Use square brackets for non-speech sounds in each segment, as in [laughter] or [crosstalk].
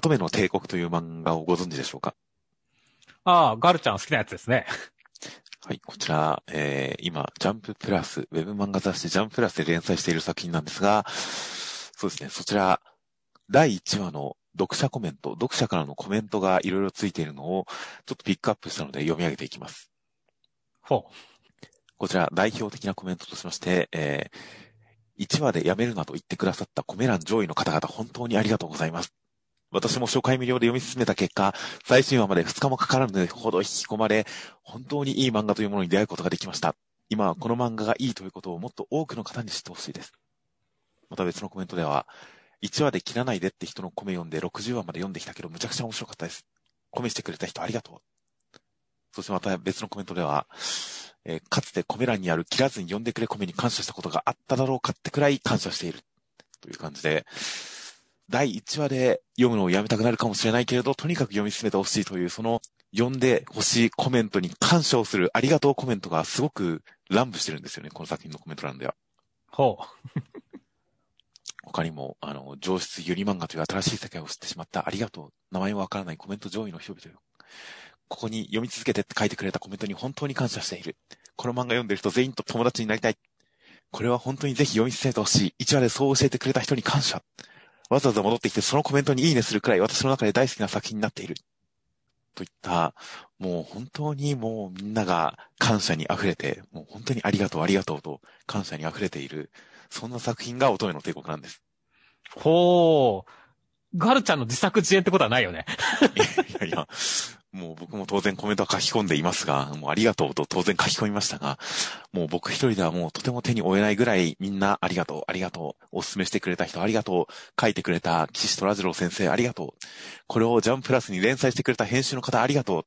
乙女の帝国という漫画をご存知でしょうか？ああ、ガルちゃん好きなやつですね。はい、こちら、えー、今、ジャンププラス、ウェブ漫画雑誌ジャンププラスで連載している作品なんですが、そうですね、そちら、第1話の読者コメント、読者からのコメントがいろいろついているのを、ちょっとピックアップしたので読み上げていきます。ほう。こちら、代表的なコメントとしまして、えー、1話でやめるなと言ってくださったコメ欄上位の方々、本当にありがとうございます。私も初回無料で読み進めた結果、最新話まで2日もかからぬほど引き込まれ、本当にいい漫画というものに出会うことができました。今はこの漫画がいいということをもっと多くの方に知ってほしいです。また別のコメントでは、1話で切らないでって人のコメ読んで60話まで読んできたけど、むちゃくちゃ面白かったです。コメしてくれた人ありがとう。そしてまた別のコメントでは、えーかつてコメ欄にある切らずに読んでくれコメに感謝したことがあっただろうかってくらい感謝している。という感じで、第1話で読むのをやめたくなるかもしれないけれど、とにかく読み進めてほしいという、その読んでほしいコメントに感謝をするありがとうコメントがすごく乱舞してるんですよね、この作品のコメント欄では。ほ他にも、あの、上質ゆり漫画という新しい世界を知ってしまったありがとう。名前もわからないコメント上位の人々よ。ここに読み続けてって書いてくれたコメントに本当に感謝している。この漫画読んでる人全員と友達になりたい。これは本当にぜひ読み進めてほしい。一話でそう教えてくれた人に感謝。わざわざ戻ってきてそのコメントにいいねするくらい私の中で大好きな作品になっている。といった、もう本当にもうみんなが感謝に溢れて、もう本当にありがとうありがとうと感謝に溢れている。そんな作品が乙女の帝国なんです。う。ほう。ガルちゃんの自作自演ってことはないよね。いやいや、もう僕も当然コメントは書き込んでいますが、もうありがとうと当然書き込みましたが、もう僕一人ではもうとても手に負えないぐらいみんなありがとう、ありがとう、お勧めしてくれた人ありがとう、書いてくれた岸虎次郎先生ありがとう、これをジャンプラスに連載してくれた編集の方ありがと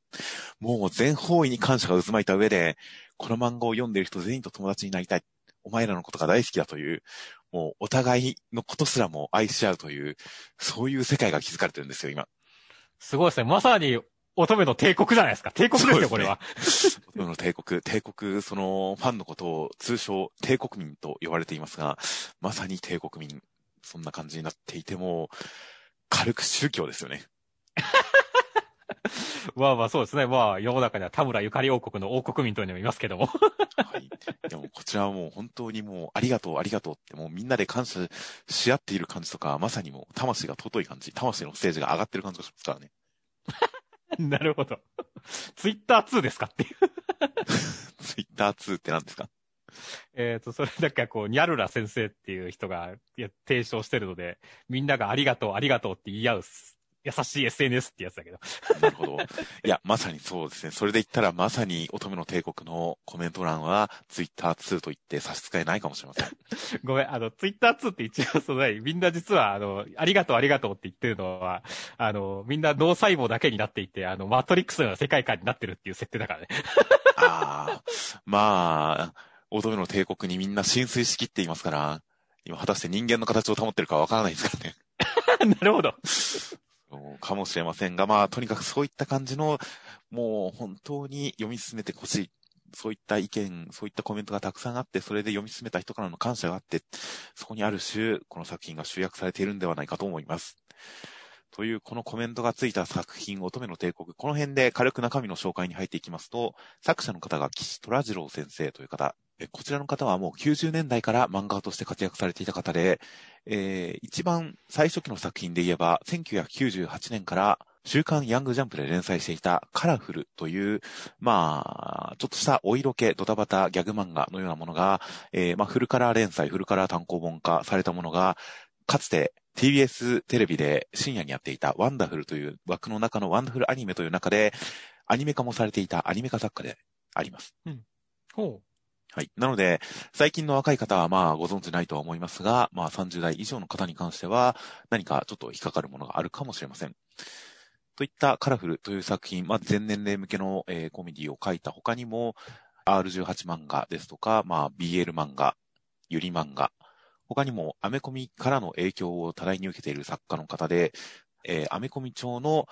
う、もう全方位に感謝が渦巻いた上で、この漫画を読んでいる人全員と友達になりたい。お前らのことが大好きだという、もうお互いのことすらも愛し合うという、そういう世界が築かれてるんですよ、今。すごいですね。まさに乙女の帝国じゃないですか。帝国ですよ、これは。[laughs] 乙女の帝国、帝国、そのファンのことを通称帝国民と呼ばれていますが、まさに帝国民、そんな感じになっていても、軽く宗教ですよね。[laughs] まあまあそうですね。まあ世の中には田村ゆかり王国の王国民というのもいますけども。はい。でもこちらはもう本当にもうありがとうありがとうってもうみんなで感謝し合っている感じとか、まさにもう魂が尊い感じ、魂のステージが上がってる感じがしますからね。[laughs] なるほど。ツイッター2ですかっていう。ツイッター2って何ですか？えっ、と、それなんかこう、ニャルラ先生っていう人が提唱してるので、みんながありがとう、ありがとうって言い合うす優しい SNS ってやつだけど。[laughs] なるほど。いや、まさにそうですね。それで言ったらまさに乙女の帝国のコメント欄はツイッター2と言って差し支えないかもしれません。[laughs] ごめん、あの、ツイッター2って一応その、何みんな実は、あの、ありがとう、ありがとうって言ってるのは、あの、みんな脳細胞だけになっていて、あの、マトリックスの世界観になってるっていう設定だからね。[laughs] ああ、まあ、乙女の帝国にみんな浸水しきっていますから、今果たして人間の形を保ってるかわからないですからね。なるほど。かもしれませんが、まあ、とにかくそういった感じの、もう本当に読み進めてほしい。そういった意見、そういったコメントがたくさんあって、それで読み進めた人からの感謝があって、そこにある種、この作品が集約されているんではないかと思います。という、このコメントがついた作品、乙女の帝国。この辺で軽く中身の紹介に入っていきますと、作者の方が岸虎次郎先生という方。こちらの方はもう90年代から漫画家として活躍されていた方で、えー一番最初期の作品で言えば、1998年から週刊ヤングジャンプで連載していたカラフルという、まあ、ちょっとしたお色気、ドタバタ、ギャグ漫画のようなものが、えーまあ、フルカラー連載、フルカラー単行本化されたものが、かつて TBS テレビで深夜にやっていたワンダフルという枠の中のワンダフルアニメという中で、アニメ化もされていたアニメ化作家であります。うんほうはい。なので、最近の若い方はまあご存知ないとは思いますが、まあ30代以上の方に関しては何かちょっと引っかかるものがあるかもしれません。といったカラフルという作品、まあ全年齢向けの、えーコメディを書いた他にも、R18 漫画ですとか、まあ BL 漫画、ゆり漫画、他にもアメコミからの影響を多大に受けている作家の方で、えーアメコミ調の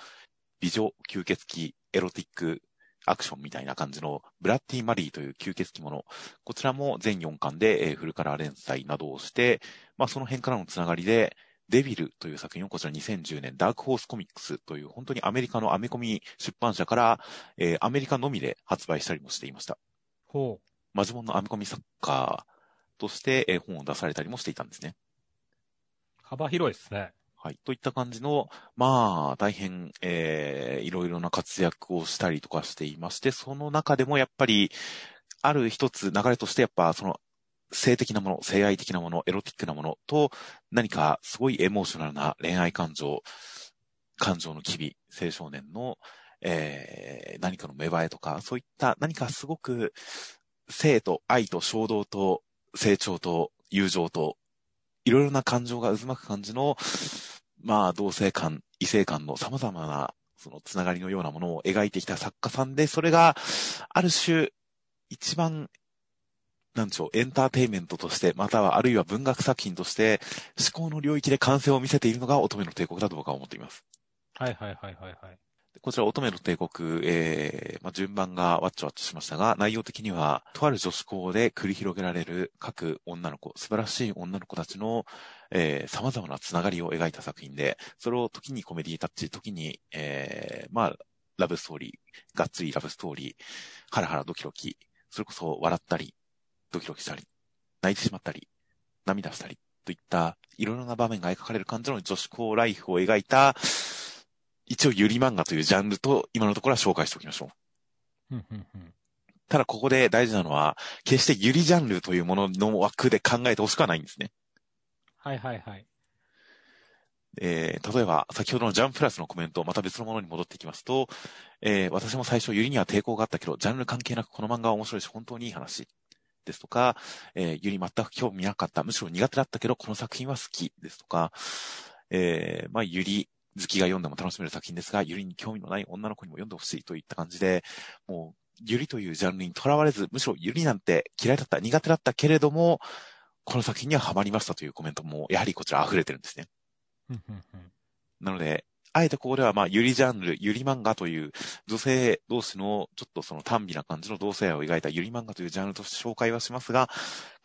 美女吸血鬼エロティックアクションみたいな感じのブラッディ・マリーという吸血鬼もの、こちらも全4巻で、えーフルカラー連載などをして、まあその辺からのつながりで、デビルという作品をこちら2010年、ダークホースコミックスという本当にアメリカのアメコミ出版社から、えー、アメリカのみで発売したりもしていました。ほう。マジモンのアメコミ作家として、えー、本を出されたりもしていたんですね。幅広いですね。はい。といった感じの、まあ、大変、えー、いろいろな活躍をしたりとかしていまして、その中でもやっぱり、ある一つ流れとしてやっぱ、その、性的なもの、性愛的なもの、エロティックなものと、何かすごいエモーショナルな恋愛感情、感情の機微、青少年の、えー、何かの芽生えとか、そういった何かすごく性と愛と衝動と成長と友情といろいろな感情が渦巻く感じの、まあ、同性間、異性間の様々な、そのつながりのようなものを描いてきた作家さんで、それが、ある種、一番、なんちょう、エンターテイメントとして、またはあるいは文学作品として、思考の領域で完成を見せているのが乙女の帝国だと僕は思っています。はいはいはいはいはい。こちら、乙女の帝国、えー、まあ、順番がワッチワッチしましたが、内容的には、とある女子校で繰り広げられる各女の子、素晴らしい女の子たちの、えー、様々なつながりを描いた作品で、それを時にコメディタッチ、時に、えー、まあ、ラブストーリー、がっつりラブストーリー、ハラハラドキドキ、それこそ笑ったり、ドキドキしたり、泣いてしまったり、涙したり、といった、いろいろな場面が描かれる感じの女子校ライフを描いた、一応ゆり漫画というジャンルと今のところは紹介しておきましょう。ただここで大事なのは、決してゆりジャンルというものの枠で考えてほしくはないんですね。はいはいはい。えー、例えば、先ほどのジャンプラスのコメント、また別のものに戻ってきますと、えー、私も最初、ゆりには抵抗があったけど、ジャンル関係なくこの漫画は面白いし、本当にいい話。ですとか、えー、ゆり全く興味なかった、むしろ苦手だったけど、この作品は好き。ですとか、えー、まあ、ゆり好きが読んでも楽しめる作品ですが、ゆりに興味のない女の子にも読んでほしいといった感じで、もう、ゆりというジャンルにとらわれず、むしろゆりなんて嫌いだった、苦手だったけれども、この作品にはハマりましたというコメントも、やはりこちら溢れてるんですね。なので、あえてここではまあ、ゆりジャンル、ゆり漫画という女性同士のちょっとその短美な感じの同性愛を描いたゆり漫画というジャンルとして紹介はしますが、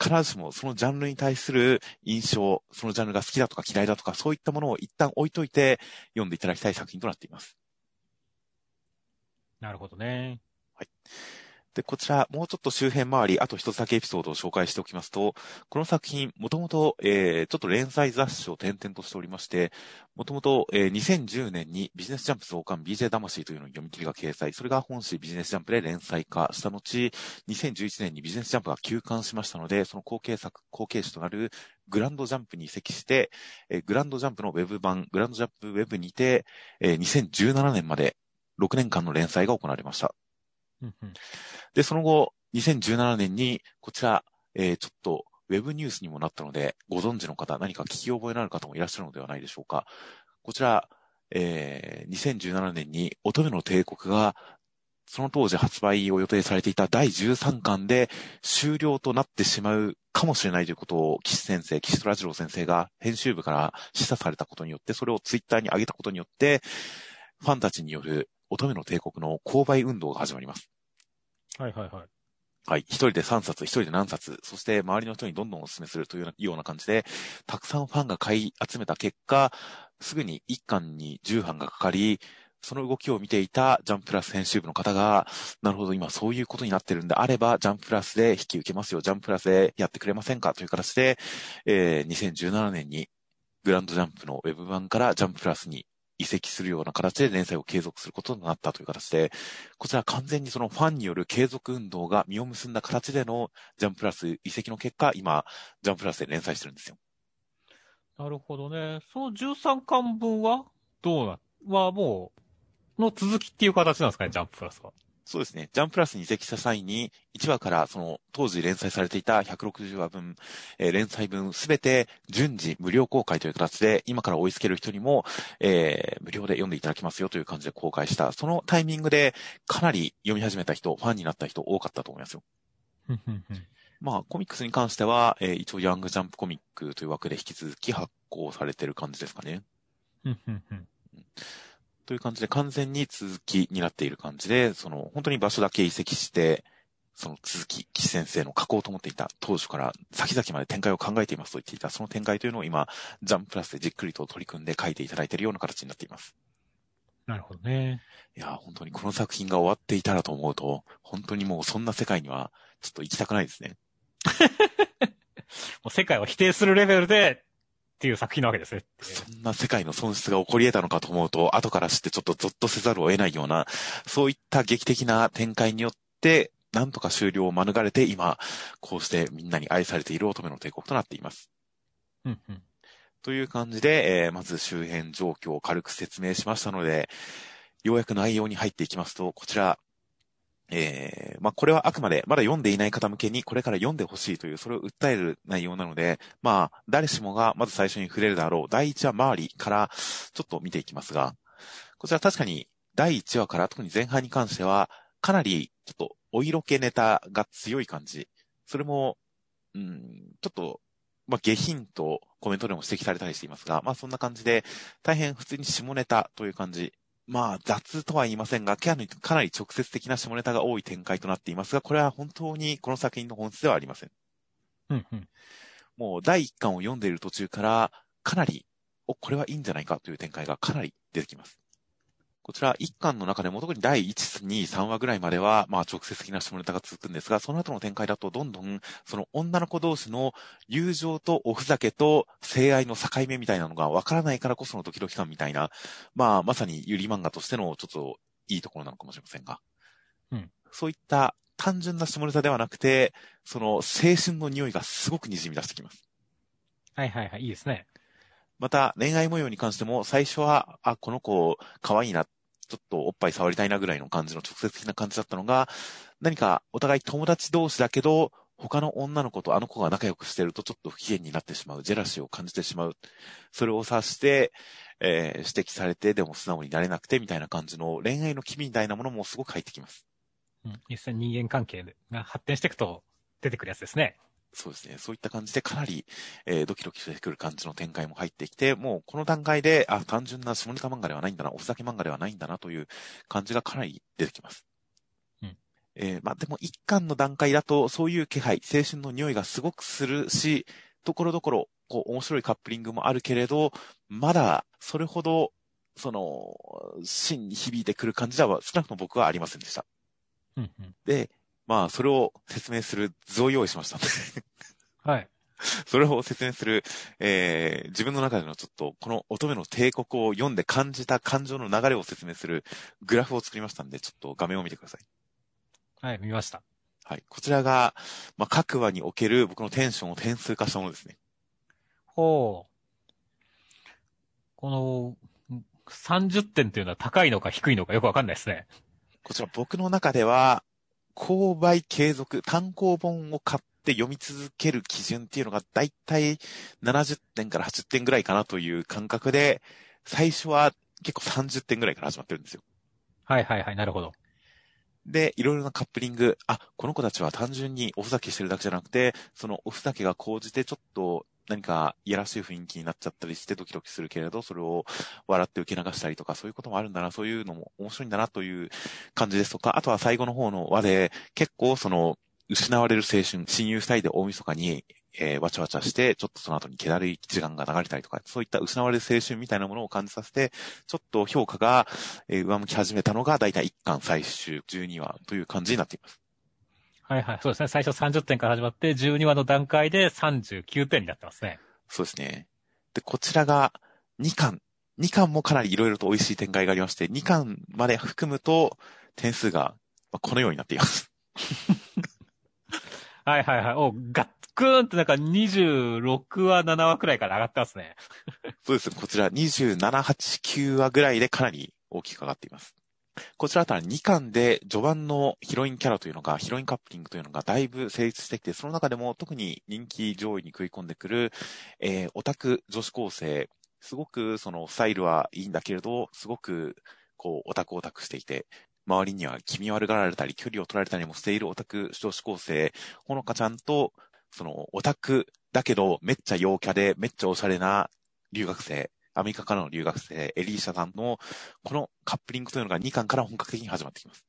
必ずしもそのジャンルに対する印象、そのジャンルが好きだとか嫌いだとか、そういったものを一旦置いといて読んでいただきたい作品となっています。なるほどね。はい。で、こちら、もうちょっと周辺周り、あと一つだけエピソードを紹介しておきますと、この作品、もともと、えー、ちょっと連載雑誌を転々としておりまして、もともと、えー、2010年にビジネスジャンプ増刊 BJ 魂というのを読み切りが掲載、それが本誌ビジネスジャンプで連載化した後、2011年にビジネスジャンプが休刊しましたので、その後継作、後継誌となるグランドジャンプに移籍して、えー、グランドジャンプのウェブ版、グランドジャンプウェブにて、えー、2017年まで6年間の連載が行われました。で、その後、2017年に、こちら、えー、ちょっと、ウェブニュースにもなったので、ご存知の方、何か聞き覚えのある方もいらっしゃるのではないでしょうか。こちら、えー、2017年に乙女の帝国が、その当時発売を予定されていた第13巻で終了となってしまうかもしれないということを、岸先生、岸虎次郎先生が編集部から示唆されたことによって、それをツイッターに上げたことによって、ファンたちによる乙女の帝国の購買運動が始まります。はいはいはい。はい。一人で3冊、一人で何冊、そして周りの人にどんどんお勧めするというような感じで、たくさんファンが買い集めた結果、すぐに1巻に10版がかかり、その動きを見ていたジャンププラス編集部の方が、なるほど、今そういうことになってるんであれば、ジャンププラスで引き受けますよ、ジャンププラスでやってくれませんかという形で、えー、2017年にグランドジャンプのウェブ版からジャンププラスに移籍するような形で連載を継続することになったという形で、こちら完全にそのファンによる継続運動が実を結んだ形でのジャンプラス移籍の結果、今、ジャンププラスで連載してるんですよ。なるほどね。その13巻分はどうな、はもう、の続きっていう形なんですかね、ジャンププラスは。そうですね。ジャンプラスに移籍した際に、1話からその当時連載されていた160話分、えー、連載分すべて順次無料公開という形で、今から追いつける人にも、えー、無料で読んでいただきますよという感じで公開した。そのタイミングでかなり読み始めた人、ファンになった人多かったと思いますよ。まあ、コミックスに関しては、えー、一応ヤングジャンプコミックという枠で引き続き発行されてる感じですかね。という感じで完全に続きになっている感じで、その、本当に場所だけ移籍して、その続き、岸先生の書こうと思っていた当初から先々まで展開を考えていますと言っていた、その展開というのを今、ジャンププラスでじっくりと取り組んで書いていただいているような形になっています。なるほどね。いや、本当にこの作品が終わっていたらと思うと、本当にもうそんな世界にはちょっと行きたくないですね。[laughs] もう世界を否定するレベルでっていう作品なわけですね。そんな世界の損失が起こり得たのかと思うと、後から知ってちょっとゾッとせざるを得ないような、そういった劇的な展開によって、なんとか終了を免れて、今、こうしてみんなに愛されている乙女の帝国となっています。うんうん。という感じで、えー、まず周辺状況を軽く説明しましたので、ようやく内容に入っていきますと、こちら、えー、まあ、これはあくまで、まだ読んでいない方向けに、これから読んでほしいという、それを訴える内容なので、まあ、誰しもがまず最初に触れるだろう、第1話周りから、ちょっと見ていきますが、こちら確かに、第1話から特に前半に関しては、かなり、ちょっと、お色気ネタが強い感じ。それも、うん、ちょっと、まあ、下品とコメントでも指摘されたりしていますが、まあ、そんな感じで、大変普通に下ネタという感じまあ、雑とは言いませんが、かなり直接的な下ネタが多い展開となっていますが、これは本当にこの作品の本質ではありません。うんうん、もう第一巻を読んでいる途中から、かなり、お、これはいいんじゃないかという展開がかなり出てきます。こちら、一巻の中でも特に第1、2、3話ぐらいまでは、まあ直接的な下ネタが続くんですが、その後の展開だとどんどん、その女の子同士の友情とおふざけと性愛の境目みたいなのがわからないからこそのドキドキ感みたいな、まあまさにゆり漫画としてのちょっといいところなのかもしれませんが。うん。そういった単純な下ネタではなくて、その青春の匂いがすごく滲み出してきます。はいはいはい、いいですね。また、恋愛模様に関しても、最初は、あ、この子、可愛いなちょっとおっぱい触りたいなぐらいの感じの直接的な感じだったのが、何かお互い友達同士だけど、他の女の子とあの子が仲良くしてるとちょっと不機嫌になってしまう、ジェラシーを感じてしまう。それを察して、えー、指摘されて、でも素直になれなくてみたいな感じの恋愛の機みたいなものもすごく入ってきます。うん。実際人間関係が発展していくと出てくるやつですね。そうですね。そういった感じでかなり、えー、ドキドキしてくる感じの展開も入ってきて、もうこの段階で、あ、単純な下ネタ漫画ではないんだな、おふざけ漫画ではないんだなという感じがかなり出てきます。うん。えー、まあ、でも一巻の段階だと、そういう気配、青春の匂いがすごくするし、ところどころ、こう、面白いカップリングもあるけれど、まだ、それほど、その、芯に響いてくる感じでは、少なくとも僕はありませんでした。うんうん、で、まあ、それを説明する図を用意しましたはい。[laughs] それを説明する、えー、自分の中でのちょっと、この乙女の帝国を読んで感じた感情の流れを説明するグラフを作りましたんで、ちょっと画面を見てください。はい、見ました。はい。こちらが、まあ、各話における僕のテンションを点数化したものですね。ほう。この、30点っていうのは高いのか低いのかよくわかんないですね。こちら僕の中では、購買継続、単行本を買って読み続ける基準っていうのがだいたい70点から80点ぐらいかなという感覚で、最初は結構30点ぐらいから始まってるんですよ。はいはいはい、なるほど。で、いろいろなカップリング、あ、この子たちは単純におふざけしてるだけじゃなくて、そのおふざけが講じてちょっと何かいやらしい雰囲気になっちゃったりしてドキドキするけれど、それを笑って受け流したりとか、そういうこともあるんだな、そういうのも面白いんだなという感じですとか、あとは最後の方の輪で、結構その、失われる青春、親友二人で大晦日に、えー、わちゃわちゃして、ちょっとその後に気だるい時間が流れたりとか、そういった失われる青春みたいなものを感じさせて、ちょっと評価が、えー、上向き始めたのが、だいたい1巻最終12話という感じになっています。はいはい、そうですね。最初30点から始まって、12話の段階で39点になってますね。そうですね。で、こちらが2巻。2巻もかなり色々と美味しい展開がありまして、2巻まで含むと点数がこのようになっています。[laughs] はいはいはい。お、ガックーンってなんか26話、7話くらいから上がってますね。そうです。こちら27、8、9話ぐらいでかなり大きく上がっています。こちらあたら2巻で序盤のヒロインキャラというのが、ヒロインカップリングというのがだいぶ成立してきて、その中でも特に人気上位に食い込んでくる、えー、オタク女子高生、すごくそのスタイルはいいんだけれど、すごくこうオタクオタクしていて、周りには気味悪がられたり、距離を取られたりもしているオタク女子高生、ほのかちゃんと、そのオタクだけどめっちゃ陽キャでめっちゃオシャレな留学生、アメリカからの留学生、エリーシャさんの、このカップリングというのが2巻から本格的に始まってきます。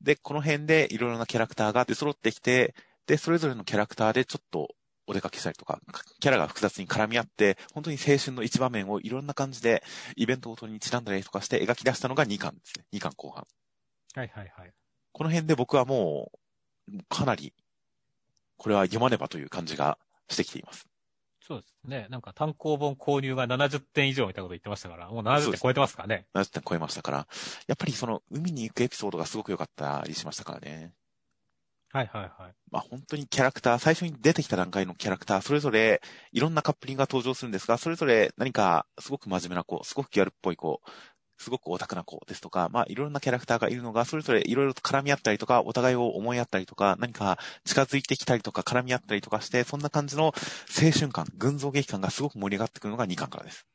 で、この辺でいろいろなキャラクターが出揃ってきて、で、それぞれのキャラクターでちょっとお出かけしたりとか、キャラが複雑に絡み合って、本当に青春の一場面をいろんな感じで、イベントごとにちなんだりとかして描き出したのが2巻ですね。2巻後半。はいはいはい。この辺で僕はもう、かなり、これは読まねばという感じがしてきています。そうですね。なんか単行本購入が70点以上みたいなこと言ってましたから、もう70点超えてますからね。70点超えましたから、やっぱりその海に行くエピソードがすごく良かったりしましたからね。はいはいはい。まあ本当にキャラクター、最初に出てきた段階のキャラクター、それぞれいろんなカップリングが登場するんですが、それぞれ何かすごく真面目な子、すごくギャルっぽい子、すごくオタクな子ですとか、まあいろんなキャラクターがいるのが、それぞれいろいろと絡み合ったりとか、お互いを思い合ったりとか、何か近づいてきたりとか絡み合ったりとかして、そんな感じの青春感、群像劇感がすごく盛り上がってくるのが2巻からです。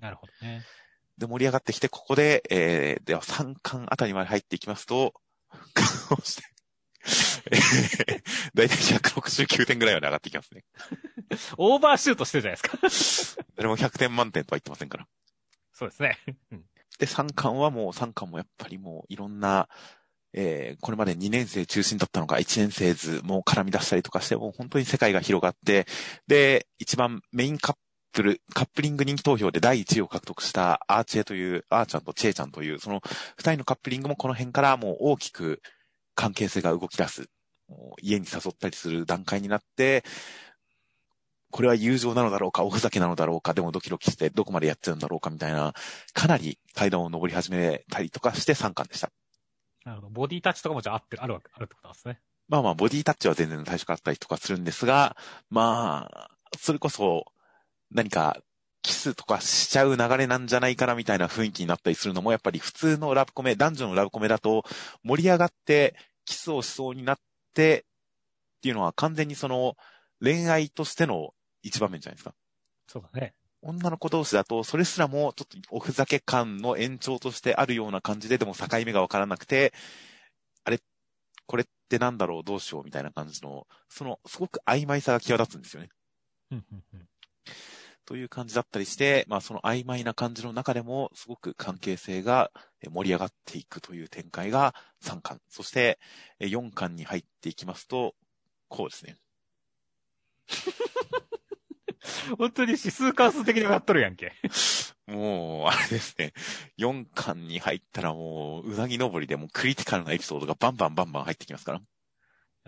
なるほどね。で、盛り上がってきて、ここで、えー、では3巻あたりまで入っていきますと、こうしてだいたい169点ぐらいまで上がってきますね。[laughs] オーバーシュートしてるじゃないですか。誰も100点満点とは言ってませんから。そうですね。で、3巻はもう、3巻もやっぱりもういろんな、えー、これまで2年生中心だったのが1年生図も絡み出したりとかして、もう本当に世界が広がって、で、一番メインカップル、カップリング人気投票で第1位を獲得したアーチェという、アーちゃんとチェイちゃんという、その二人のカップリングもこの辺からもう大きく関係性が動き出す。家に誘ったりする段階になって、これは友情なのだろうか、おふざけなのだろうか、でもドキドキしてどこまでやっちゃうんだろうかみたいな、かなり階段を登り始めたりとかして3巻でした。なるほど。ボディタッチとかもじゃああって、あるわけ、あるってことなんですね。まあまあ、ボディタッチは全然最初からあったりとかするんですが、まあ、それこそ、何か、キスとかしちゃう流れなんじゃないかなみたいな雰囲気になったりするのも、やっぱり普通のラブコメ、男女のラブコメだと盛り上がってキスをしそうになってっていうのは完全にその恋愛としての一場面じゃないですか。そうだね。女の子同士だと、それすらもちょっとおふざけ感の延長としてあるような感じで、でも境目がわからなくて、あれ、これってなんだろう、どうしようみたいな感じの、その、すごく曖昧さが際立つんですよね。という感じだったりして、まあその曖昧な感じの中でも、すごく関係性が盛り上がっていくという展開が3巻。そして4巻に入っていきますと、こうですね。[laughs] [laughs] 本当に指数関数的に上がっとるやんけ。もう、あれですね。4巻に入ったらもう、うなぎ登りでもクリティカルなエピソードがバンバンバンバン入ってきますから。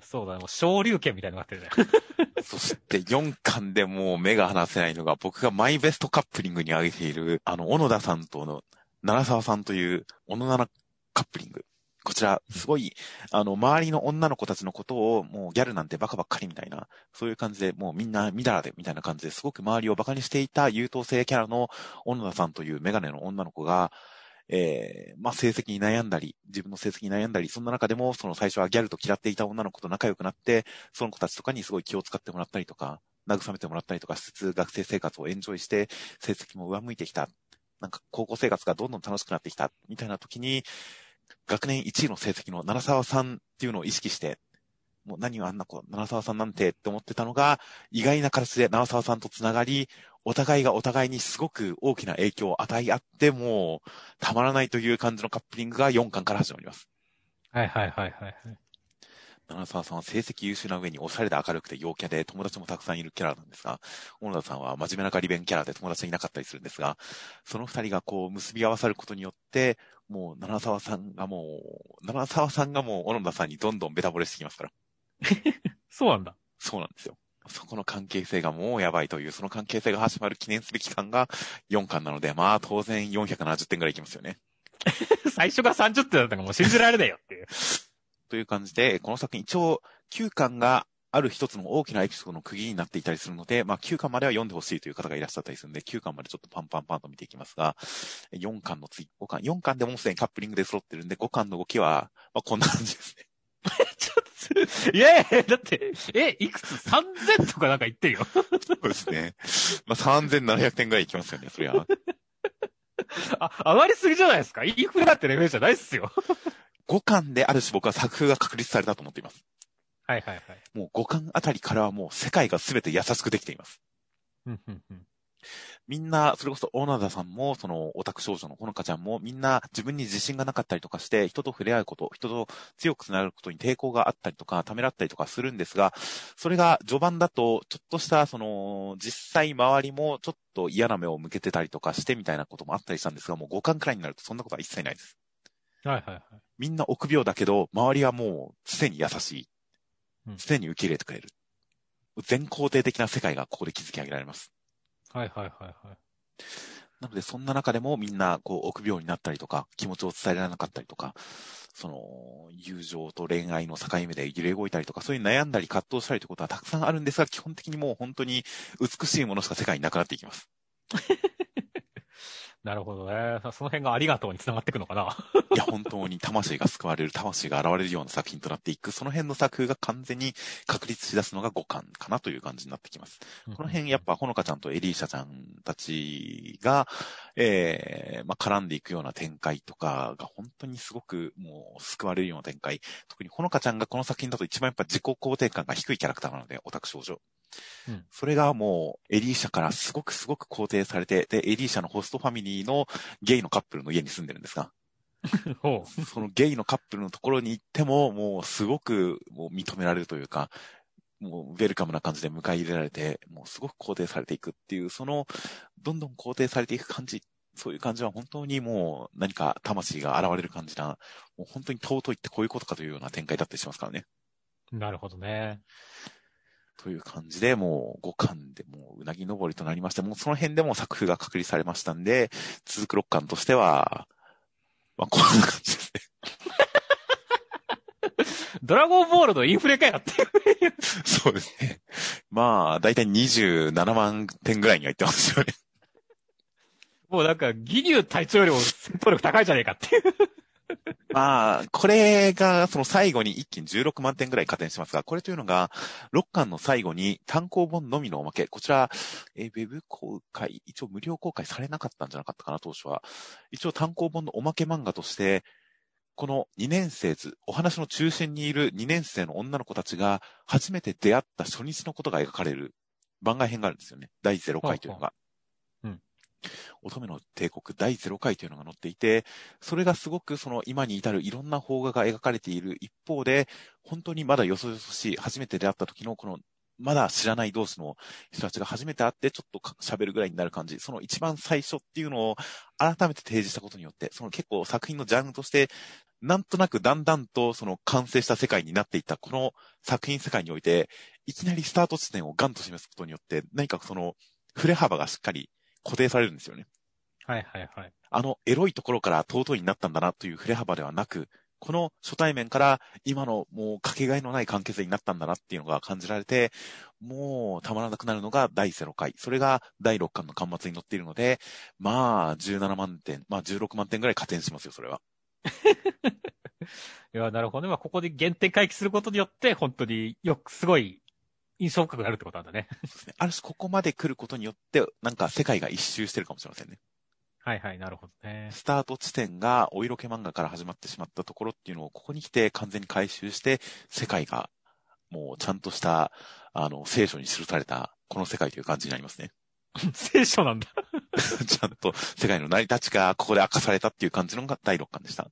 そうだね、もう昇竜拳みたいになってるね。[laughs] そして4巻でもう目が離せないのが、僕がマイベストカップリングに挙げている、あの、小野田さんとの、奈良沢さんという、小野奈カップリング。こちら、すごい、あの、周りの女の子たちのことを、もうギャルなんてバカばっかりみたいな、そういう感じで、もうみんなみだらで、みたいな感じですごく周りをバカにしていた優等生キャラの小野田さんというメガネの女の子が、えー、まあ、成績に悩んだり、自分の成績に悩んだり、そんな中でも、その最初はギャルと嫌っていた女の子と仲良くなって、その子たちとかにすごい気を使ってもらったりとか、慰めてもらったりとかしつつ、学生生活をエンジョイして、成績も上向いてきた。なんか、高校生活がどんどん楽しくなってきた、みたいな時に、学年1位の成績の奈良沢さんっていうのを意識して、もう何があんな子、奈良沢さんなんてって思ってたのが、意外な形で奈良沢さんと繋がり、お互いがお互いにすごく大きな影響を与え合って、もう、たまらないという感じのカップリングが4巻から始まります。はいはいはいはい。七沢さんは成績優秀な上におしゃれで明るくて陽キャで友達もたくさんいるキャラなんですが、小野田さんは真面目なガリ弁キャラで友達いなかったりするんですが、その二人がこう結び合わさることによって、もう七沢さんがもう、七沢さんがもう小野田さんにどんどんベタ惚れしてきますから。[laughs] そうなんだ。そうなんですよ。そこの関係性がもうやばいという、その関係性が始まる記念すべき感が4巻なので、まあ当然470点ぐらいいきますよね。[laughs] 最初が30点だったのがもう信じられないよっていう。という感じで、この作品一応9巻がある一つの大きなエピソードの区切りになっていたりするので、まあ9巻までは読んでほしいという方がいらっしゃったりするので、9巻までちょっとパンパンパンと見ていきますが、4巻の次、5巻、4巻でもうすでにカップリングで揃ってるんで、5巻の動きは、まあこんな感じですね。[laughs] ちょっと、いやいや、だって、え、いくつ ?3000 とかなんか言ってるよ。そうですね。まあ、3700点ぐらいいきますよね、そりゃ。あ、上がりすぎじゃないですか？インフラってレベルじゃないっすよ。5巻である種僕は作風が確立されたと思っています。はいはいはい。もう5巻あたりからはもう世界が全て優しくできています。みんな、それこそ、小野田さんも、その、オタク少女のほのかちゃんも、みんな自分に自信がなかったりとかして、人と触れ合うこと、人と強くつながることに抵抗があったりとか、ためらったりとかするんですが、それが序盤だと、ちょっとした、その、実際周りもちょっと嫌な目を向けてたりとかしてみたいなこともあったりしたんですが、もう5巻くらいになるとそんなことは一切ないです。はいはいはい。みんな臆病だけど、周りはもう常に優しい。常に受け入れてくれる。全肯定的な世界がここで築き上げられます。はいはいはいはい。なので、そんな中でもみんな、こう、臆病になったりとか、気持ちを伝えられなかったりとか、その、友情と恋愛の境目で揺れ動いたりとか、そういう悩んだり葛藤したりということはたくさんあるんですが、基本的にもう本当に美しいものしか世界になくなっていきます。[laughs] なるほどね。その辺がありがとうにつながっていくのかな。[laughs] いや、本当に魂が救われる、魂が現れるような作品となっていく、その辺の作風が完全に確立し出すのが五感かなという感じになってきます。この辺、やっぱ、ほのかちゃんとエリーシャちゃんたちが、ええー、まあ、絡んでいくような展開とかが本当にすごくもう救われるような展開。特にほのかちゃんがこの作品だと一番やっぱ自己肯定感が低いキャラクターなので、オタク少女。うん、それがもう、エリーシャからすごくすごく肯定されて、で、エリーシャのホストファミリーのゲイのカップルの家に住んでるんですが、[laughs] そのゲイのカップルのところに行っても、もうすごくもう認められるというか、もうウェルカムな感じで迎え入れられて、もうすごく肯定されていくっていう、その、どんどん肯定されていく感じ、そういう感じは本当にもう何か魂が現れる感じな、もう本当に尊いってこういうことかというような展開だったりしますからね。なるほどね。という感じで、もう5巻でもううなぎ登りとなりまして、もうその辺でも作風が確立されましたんで、続く6巻としては、まあこんな感じですね。[laughs] ドラゴンボールのインフレかよっていう。[laughs] そうですね。まあ、だいたい27万点ぐらいには言ってますよね。もうなんか、義乳隊長よりも戦闘力高いじゃねえかっていう。まあ、これが、その最後に一気に16万点ぐらい加点しますが、これというのが、6巻の最後に単行本のみのおまけ。こちら、えー、ウェブ公開、一応無料公開されなかったんじゃなかったかな、当初は。一応単行本のおまけ漫画として、この2年生図、お話の中心にいる2年生の女の子たちが初めて出会った初日のことが描かれる番外編があるんですよね。第0回というのが。乙女の帝国第0回というのが載っていて、それがすごくその今に至るいろんな邦画が描かれている一方で、本当にまだよそよそしい、初めて出会った時のこのまだ知らない同士の人たちが初めて会ってちょっと喋るぐらいになる感じ。その一番最初っていうのを改めて提示したことによって、その結構作品のジャンルとして、なんとなくだんだんとその完成した世界になっていったこの作品世界において、いきなりスタート地点をガンと示すことによって、何かその触れ幅がしっかり固定されるんですよね。はいはいはい。あの、エロいところから尊いになったんだなという触れ幅ではなく、この初対面から今のもうかけがえのない関係性になったんだなっていうのが感じられて、もうたまらなくなるのが第0回。それが第6巻の巻末に載っているので、まあ17万点、まあ16万点ぐらい加点しますよ、それは。[laughs] いや、なるほどね。まあ、ここで原点回帰することによって、本当によく、すごい印象深くなるってことなんだね。そうですね。ある種ここまで来ることによって、なんか世界が一周してるかもしれませんね。はいはい、なるほどね。スタート地点がお色気漫画から始まってしまったところっていうのをここに来て完全に回収して、世界がもうちゃんとした、あの、聖書に記されたこの世界という感じになりますね。聖書なんだ [laughs] ちゃんと世界の成り立ちがここで明かされたっていう感じのが第6巻でした。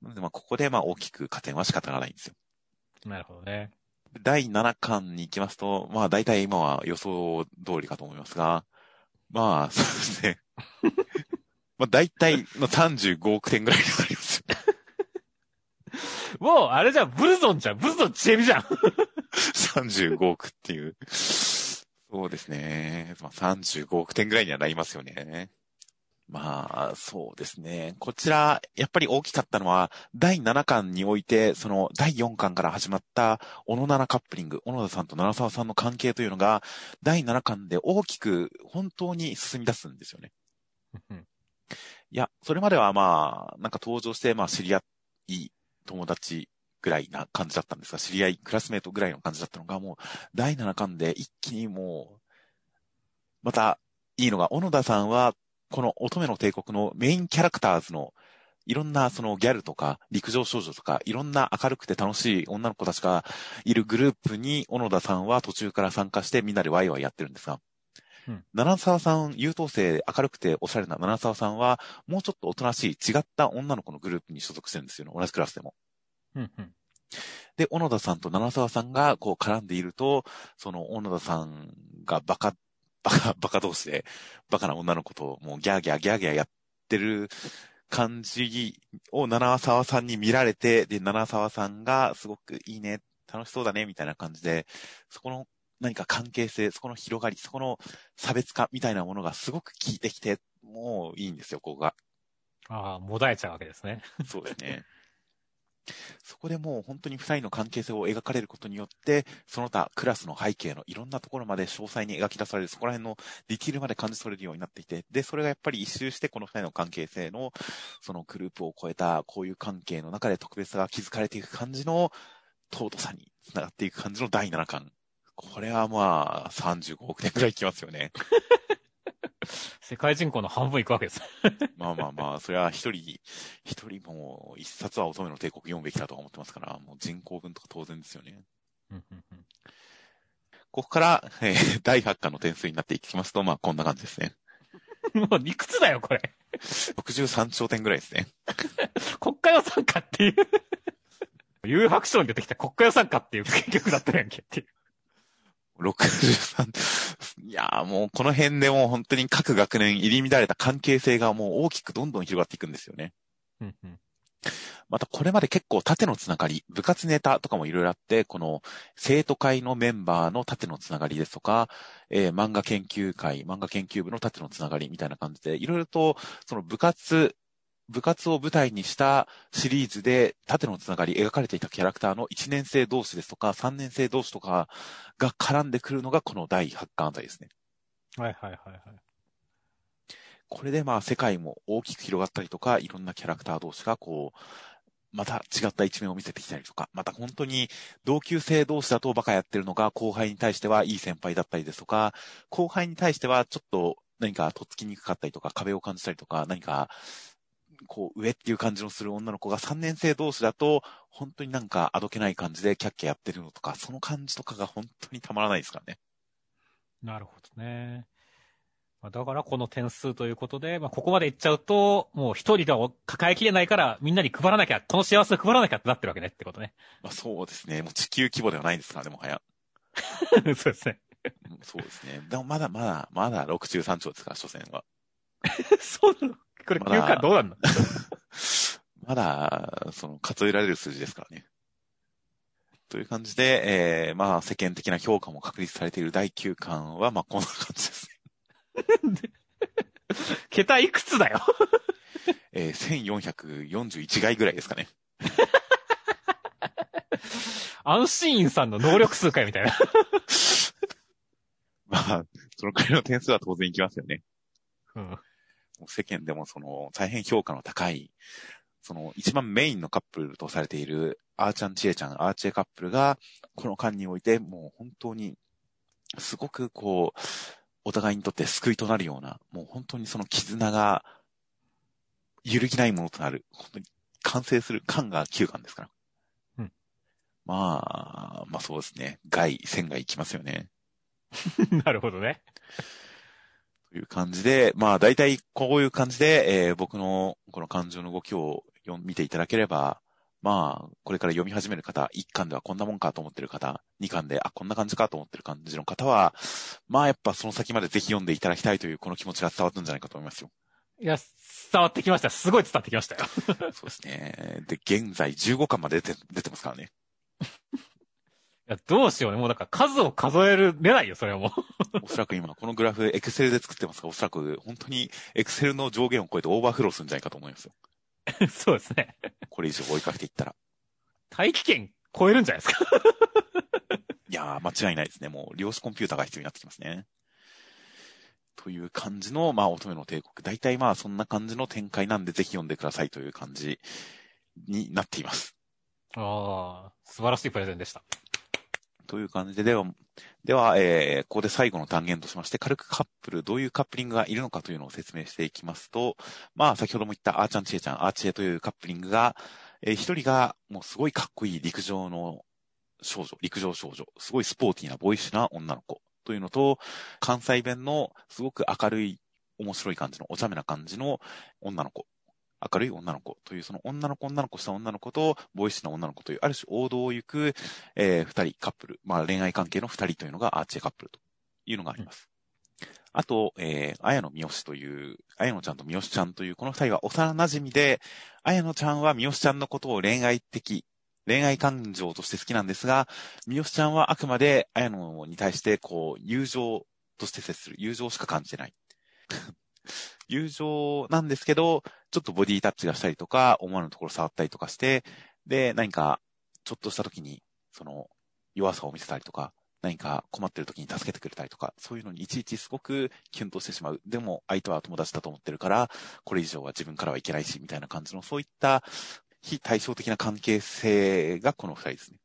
なのでまあここでまあ大きく加点は仕方がないんですよ。なるほどね。第7巻に行きますと、まあ大体今は予想通りかと思いますが、まあ、そうですね。[laughs] まあ大体の35億点ぐらいになります [laughs] もう、あれじゃん、ブルゾンじゃん。ブルゾンチエミじゃん。35億っていう。そうですね。まあ、35億点ぐらいにはなりますよね。まあ、そうですね。こちら、やっぱり大きかったのは、第7巻において、その第4巻から始まった、小野七カップリング、小野田さんと奈良沢さんの関係というのが、第7巻で大きく本当に進み出すんですよね。いや、それまではまあ、なんか登場して、まあ知り合い友達ぐらいな感じだったんですが、知り合い、クラスメートぐらいの感じだったのが、もう、第7巻で一気にもう、また、いいのが、小野田さんはこの乙女の帝国のメインキャラクターズのいろんなそのギャルとか陸上少女とかいろんな明るくて楽しい女の子たちがいるグループに小野田さんは途中から参加してみんなでワイワイやってるんですが、うん七沢さん、優等生、明るくておしゃれな七沢さんは、もうちょっとおとなしい違った女の子のグループに所属してるんですよね。同じクラスでも。うんうん。で、小野田さんと七沢さんがこう絡んでいると、その小野田さんがバカ、バカ、バカ同士で、バカな女の子ともうギャーギャーギャーギャーやってる感じを七沢さんに見られて、で、七沢さんがすごくいいね、楽しそうだね、みたいな感じで、そこの何か関係性、そこの広がり、そこの差別化みたいなものがすごく効いてきて、もういいんですよ、ここが。ああ、もだえちゃうわけですね。そうですね。そこでもう本当に二人の関係性を描かれることによって、その他クラスの背景のいろんなところまで詳細に描き出される、そこら辺のディテールまで感じ取れるようになっていて、で、それがやっぱり一周してこの二人の関係性の、そのグループを超えたこういう関係の中で特別さが築かれていく感じの尊さにつながっていく感じの第7巻。これはまあ、35億年くらいいきますよね。[laughs] 世界人口の半分いくわけです。[laughs] まあまあまあ、それは一人、一人もう一冊は乙女の帝国読むべきだと思ってますから、もう人口分とか当然ですよね。ここから、えー第8巻の点数になっていきますと、まあこんな感じですね。もういくつだよ、これ。63頂点ぐらいですね。[laughs] 国家予算かっていう。有白書に出てきた国家予算かっていう結局だったやんけっていう。63、いやーもうこの辺でもう本当に各学年入り乱れた関係性がもう大きくどんどん広がっていくんですよね。うんうんまたこれまで結構縦のつながり、部活ネタとかもいろいろあって、この生徒会のメンバーの縦のつながりですとか、えー漫画研究会、漫画研究部の縦のつながりみたいな感じで、いろいろとその部活、部活を舞台にしたシリーズで縦のつながり描かれていたキャラクターの1年生同士ですとか3年生同士とかが絡んでくるのがこの第8巻あたりですね。はいはいはいはい。これでまあ世界も大きく広がったりとか、いろんなキャラクター同士がこう、また違った一面を見せてきたりとか、また本当に同級生同士だとバカやってるのが後輩に対してはいい先輩だったりですとか、後輩に対してはちょっと何かとっつきにくかったりとか、壁を感じたりとか、何かこう上っていう感じのする女の子が3年生同士だと、本当になんかあどけない感じでキャッキャやってるのとか、その感じとかが本当にたまらないですからね。なるほどね。まあだからこの点数ということで、まあ、ここまでいっちゃうと、もう一人が抱えきれないから、みんなに配らなきゃ、この幸せを配らなきゃってなってるわけねってことね。まあそうですね。もう地球規模ではないですからね、もはや。[laughs] そうですね。うんそうですね。でもまだまだ、まだ63兆ですから、所詮は。[laughs] そうなの？これ休暇どうなんの？[laughs] まだ、その、数えられる数字ですからね。という感じで、えー、まあ、世間的な評価も確立されている第9巻は、まあ、こんな感じですね。[laughs] 桁いくつだよ？えー、1441回ぐらいですかね。安心院さんの能力数回みたいな。まあ、そのくらいの点数は当然いきますよね。うん。世間でもその、大変評価の高い、その、一番メインのカップルとされている、あーちゃんちえちゃん、アーチェカップルが、この間において、もう本当に、すごくこう、お互いにとって救いとなるような、もう本当にその絆が、揺るぎないものとなる、本当に完成する感が9巻ですから。うん。まあ、まあそうですね。外、線がいきますよね。[laughs] なるほどね。という感じで、まあ大体こういう感じで、えー僕のこの感情の動きを読見ていただければ、まあ、これから読み始める方、1巻ではこんなもんかと思ってる方、2巻で、あ、こんな感じかと思ってる感じの方は、まあやっぱその先までぜひ読んでいただきたいというこの気持ちが伝わったんじゃないかと思いますよ。いや、伝わってきました。すごい伝わってきましたよ。そうですね。で、現在15巻まで出て出てますからね。[laughs] どうしようね。もうなんか数を数える、出ないよ、それはもう。[laughs] おそらく今このグラフ、エクセルで作ってますが、おそらく本当にエクセルの上限を超えてオーバーフローするんじゃないかと思いますよ。[laughs] そうですね。これ以上追いかけていったら。大気圏超えるんじゃないですか？[laughs] いやー、間違いないですね。もう、量子コンピューターが必要になってきますね。という感じの、まあ、乙女の帝国。大体まあ、そんな感じの展開なんで、ぜひ読んでくださいという感じになっています。ああ、素晴らしいプレゼンでした。という感じで、では、では、えー、ここで最後の単元としまして、軽くカップル、どういうカップリングがいるのかというのを説明していきますと、まあ、先ほども言ったあーちゃんちえちゃん、あーちえというカップリングが、えー一人が、もうすごいかっこいい陸上の少女、陸上少女、すごいスポーティーなボイッシュな女の子。というのと、関西弁のすごく明るい、面白い感じの、お茶目な感じの女の子。明るい女の子という、その女の子女の子した女の子と、ボイスな女の子という、ある種王道を行く、えー、二人、カップル。まあ恋愛関係の二人というのがアーチェカップルというのがあります。あと、えー、綾野三好という、綾野ちゃんと三好ちゃんという、この二人は幼馴染で、綾野ちゃんは三好ちゃんのことを恋愛的、恋愛感情として好きなんですが、三好ちゃんはあくまで綾野に対して、こう、友情として接する。友情しか感じてない。友情なんですけど、ちょっとボディタッチがしたりとか、思わぬところ触ったりとかして、で、何か、ちょっとした時に、その、弱さを見せたりとか、何か困ってる時に助けてくれたりとか、そういうのにいちいちすごくキュンとしてしまう。でも、相手は友達だと思ってるから、これ以上は自分からはいけないし、みたいな感じの、そういった非対照的な関係性がこの二人ですね。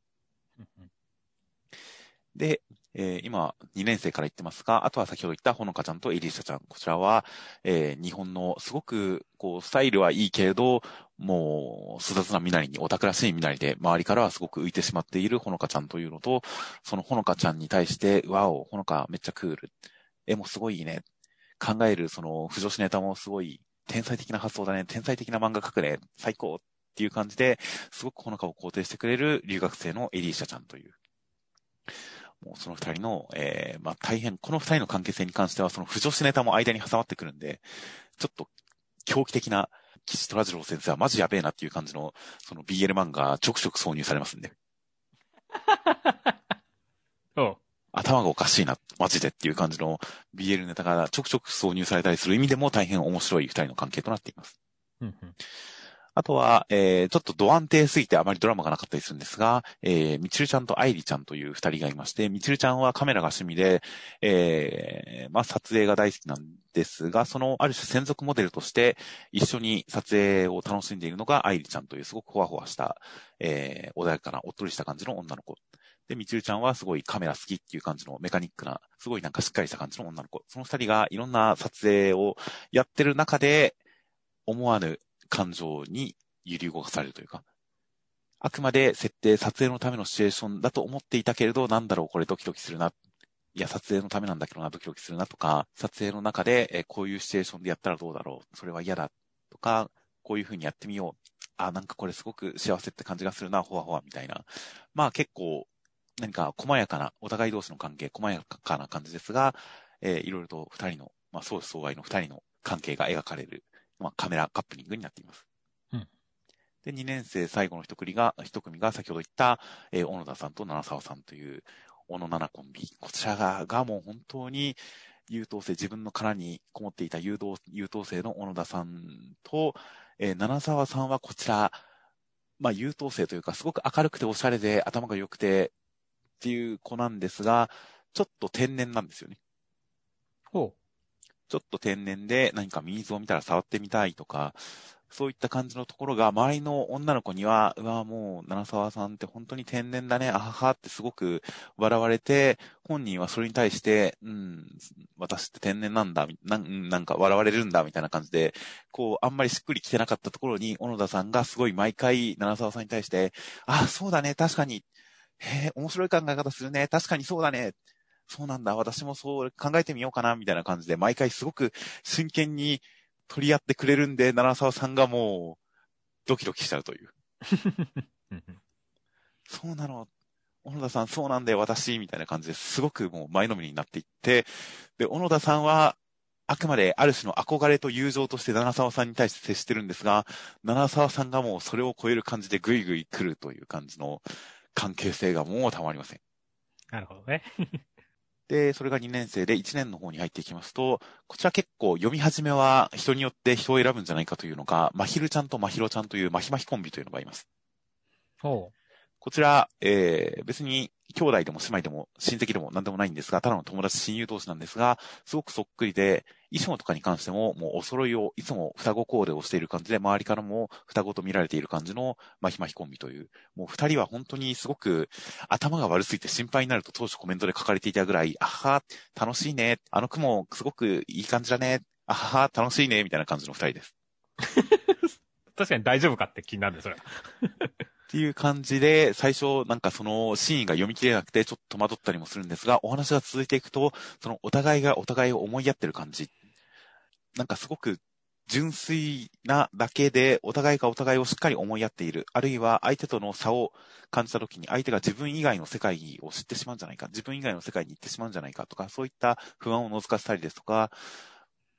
で、えー、今、2年生から言ってますが、あとは先ほど言ったほのかちゃんとエリシャちゃん。こちらは、えー、日本のすごく、こう、スタイルはいいけれど、もう、粗雑な身なりに、オタクらしい身なりで、周りからはすごく浮いてしまっているほのかちゃんというのと、そのほのかちゃんに対して、わお、ほのかめっちゃクール。絵もすごいいいね。考える、その、不女子ネタもすごい、天才的な発想だね。天才的な漫画描くね。最高っていう感じで、すごくほのかを肯定してくれる留学生のエリーシャちゃんという。もうその二人の、えー、まあ大変、この二人の関係性に関しては、その不女子ネタも間に挟まってくるんで、ちょっと狂気的な岸虎次郎先生はマジやべえなっていう感じの、その BL 漫画ちょくちょく挿入されますんで。[laughs] 頭がおかしいな、マジでっていう感じの BL ネタがちょくちょく挿入されたりする意味でも大変面白い二人の関係となっています。あとは、えー、ちょっとド安定すぎてあまりドラマがなかったりするんですが、えー、みちるちゃんと愛理ちゃんという二人がいまして、みちるちゃんはカメラが趣味で、えー、まあ、撮影が大好きなんですが、そのある種専属モデルとして一緒に撮影を楽しんでいるのが愛理ちゃんというすごくほわほわした、えー、穏やかなおっとりした感じの女の子。で、みちるちゃんはすごいカメラ好きっていう感じのメカニックな、すごいなんかしっかりした感じの女の子。その二人がいろんな撮影をやってる中で、思わぬ感情に揺り動かされるというか、あくまで設定、撮影のためのシチュエーションだと思っていたけれど、なんだろう、これドキドキするな。いや、撮影のためなんだけどな、ドキドキするなとか、撮影の中で、えこういうシチュエーションでやったらどうだろう、それは嫌だとか、こういう風にやってみよう。あ、なんかこれすごく幸せって感じがするな、ほわほわみたいな。まあ結構、何か細やかな、お互い同士の関係、細やかな感じですが、えー、いろいろと二人の、まあ、相思相愛の二人の関係が描かれる、まあ、カメラカップリングになっています。で、2年生最後の一組が、一組が先ほど言った、えー、小野田さんと七沢さんという、小野七コンビ。こちらが、がもう本当に、優等生、自分の殻にこもっていた優等優等生の小野田さんと、えー、七沢さんはこちら、まあ、優等生というか、すごく明るくておしゃれで頭が良くてっていう子なんですが、ちょっと天然なんですよね。ほう。ちょっと天然で何かミミズを見たら触ってみたいとか、そういった感じのところが、周りの女の子には、うわ、もう、七沢さんって本当に天然だね、あははってすごく笑われて、本人はそれに対して、うん、私って天然なんだ、なん、なんか笑われるんだ、みたいな感じで、こう、あんまりしっくりきてなかったところに、小野田さんがすごい毎回、七沢さんに対して、あ、そうだね、確かに、へえ、面白い考え方するね、確かにそうだね、そうなんだ、私もそう考えてみようかな、みたいな感じで、毎回すごく真剣に、取り合ってくれるんで、七沢さんがもう、ドキドキしちゃうという。[laughs] そうなの。小野田さん、そうなんだよ、私、みたいな感じですごくもう前のめりになっていって、で、小野田さんは、あくまである種の憧れと友情として七沢さんに対して接してるんですが、七沢さんがもうそれを超える感じでぐいぐい来るという感じの関係性がもうたまりません。なるほどね。で、それが2年生で1年の方に入っていきますと、こちら結構読み始めは人によって人を選ぶんじゃないかというのが、まひるちゃんとまひろちゃんというまひまひコンビというのがいます。ほう。こちら、えー、別に兄弟でも姉妹でも親戚でも何でもないんですが、ただの友達親友同士なんですが、すごくそっくりで、衣装とかに関しても、もうお揃いを、いつも双子コーデをしている感じで、周りからも双子と見られている感じの、まひまひコンビという、もう二人は本当にすごく頭が悪すぎて心配になると当初コメントで書かれていたぐらい、あは楽しいね、あの雲すごくいい感じだね、あは楽しいね、みたいな感じの二人です。[laughs] 確かに大丈夫かって気になるんです、それ。っていう感じで、最初なんかそのシーンが読み切れなくてちょっと戸惑ったりもするんですが、お話が続いていくと、そのお互いがお互いを思いやってる感じ。なんかすごく純粋なだけで、お互いがお互いをしっかり思いやっている。あるいは相手との差を感じた時に、相手が自分以外の世界を知ってしまうんじゃないか、自分以外の世界に行ってしまうんじゃないかとか、そういった不安を覗かせたりですとか、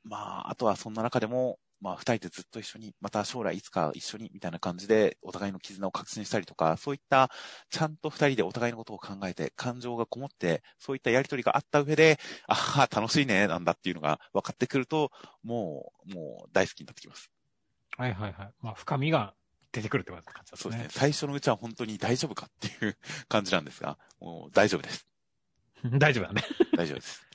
まあ、あとはそんな中でも、まあ、二人でずっと一緒に、また将来いつか一緒に、みたいな感じで、お互いの絆を確信したりとか、そういった、ちゃんと二人でお互いのことを考えて、感情がこもって、そういったやりとりがあった上で、ああ、楽しいね、なんだっていうのが分かってくると、もう、もう大好きになってきます。はいはいはい。まあ、深みが出てくるって感じですね。そうですね。最初のうちは本当に大丈夫かっていう感じなんですが、もう大丈夫です。[laughs] 大丈夫だね。大丈夫です。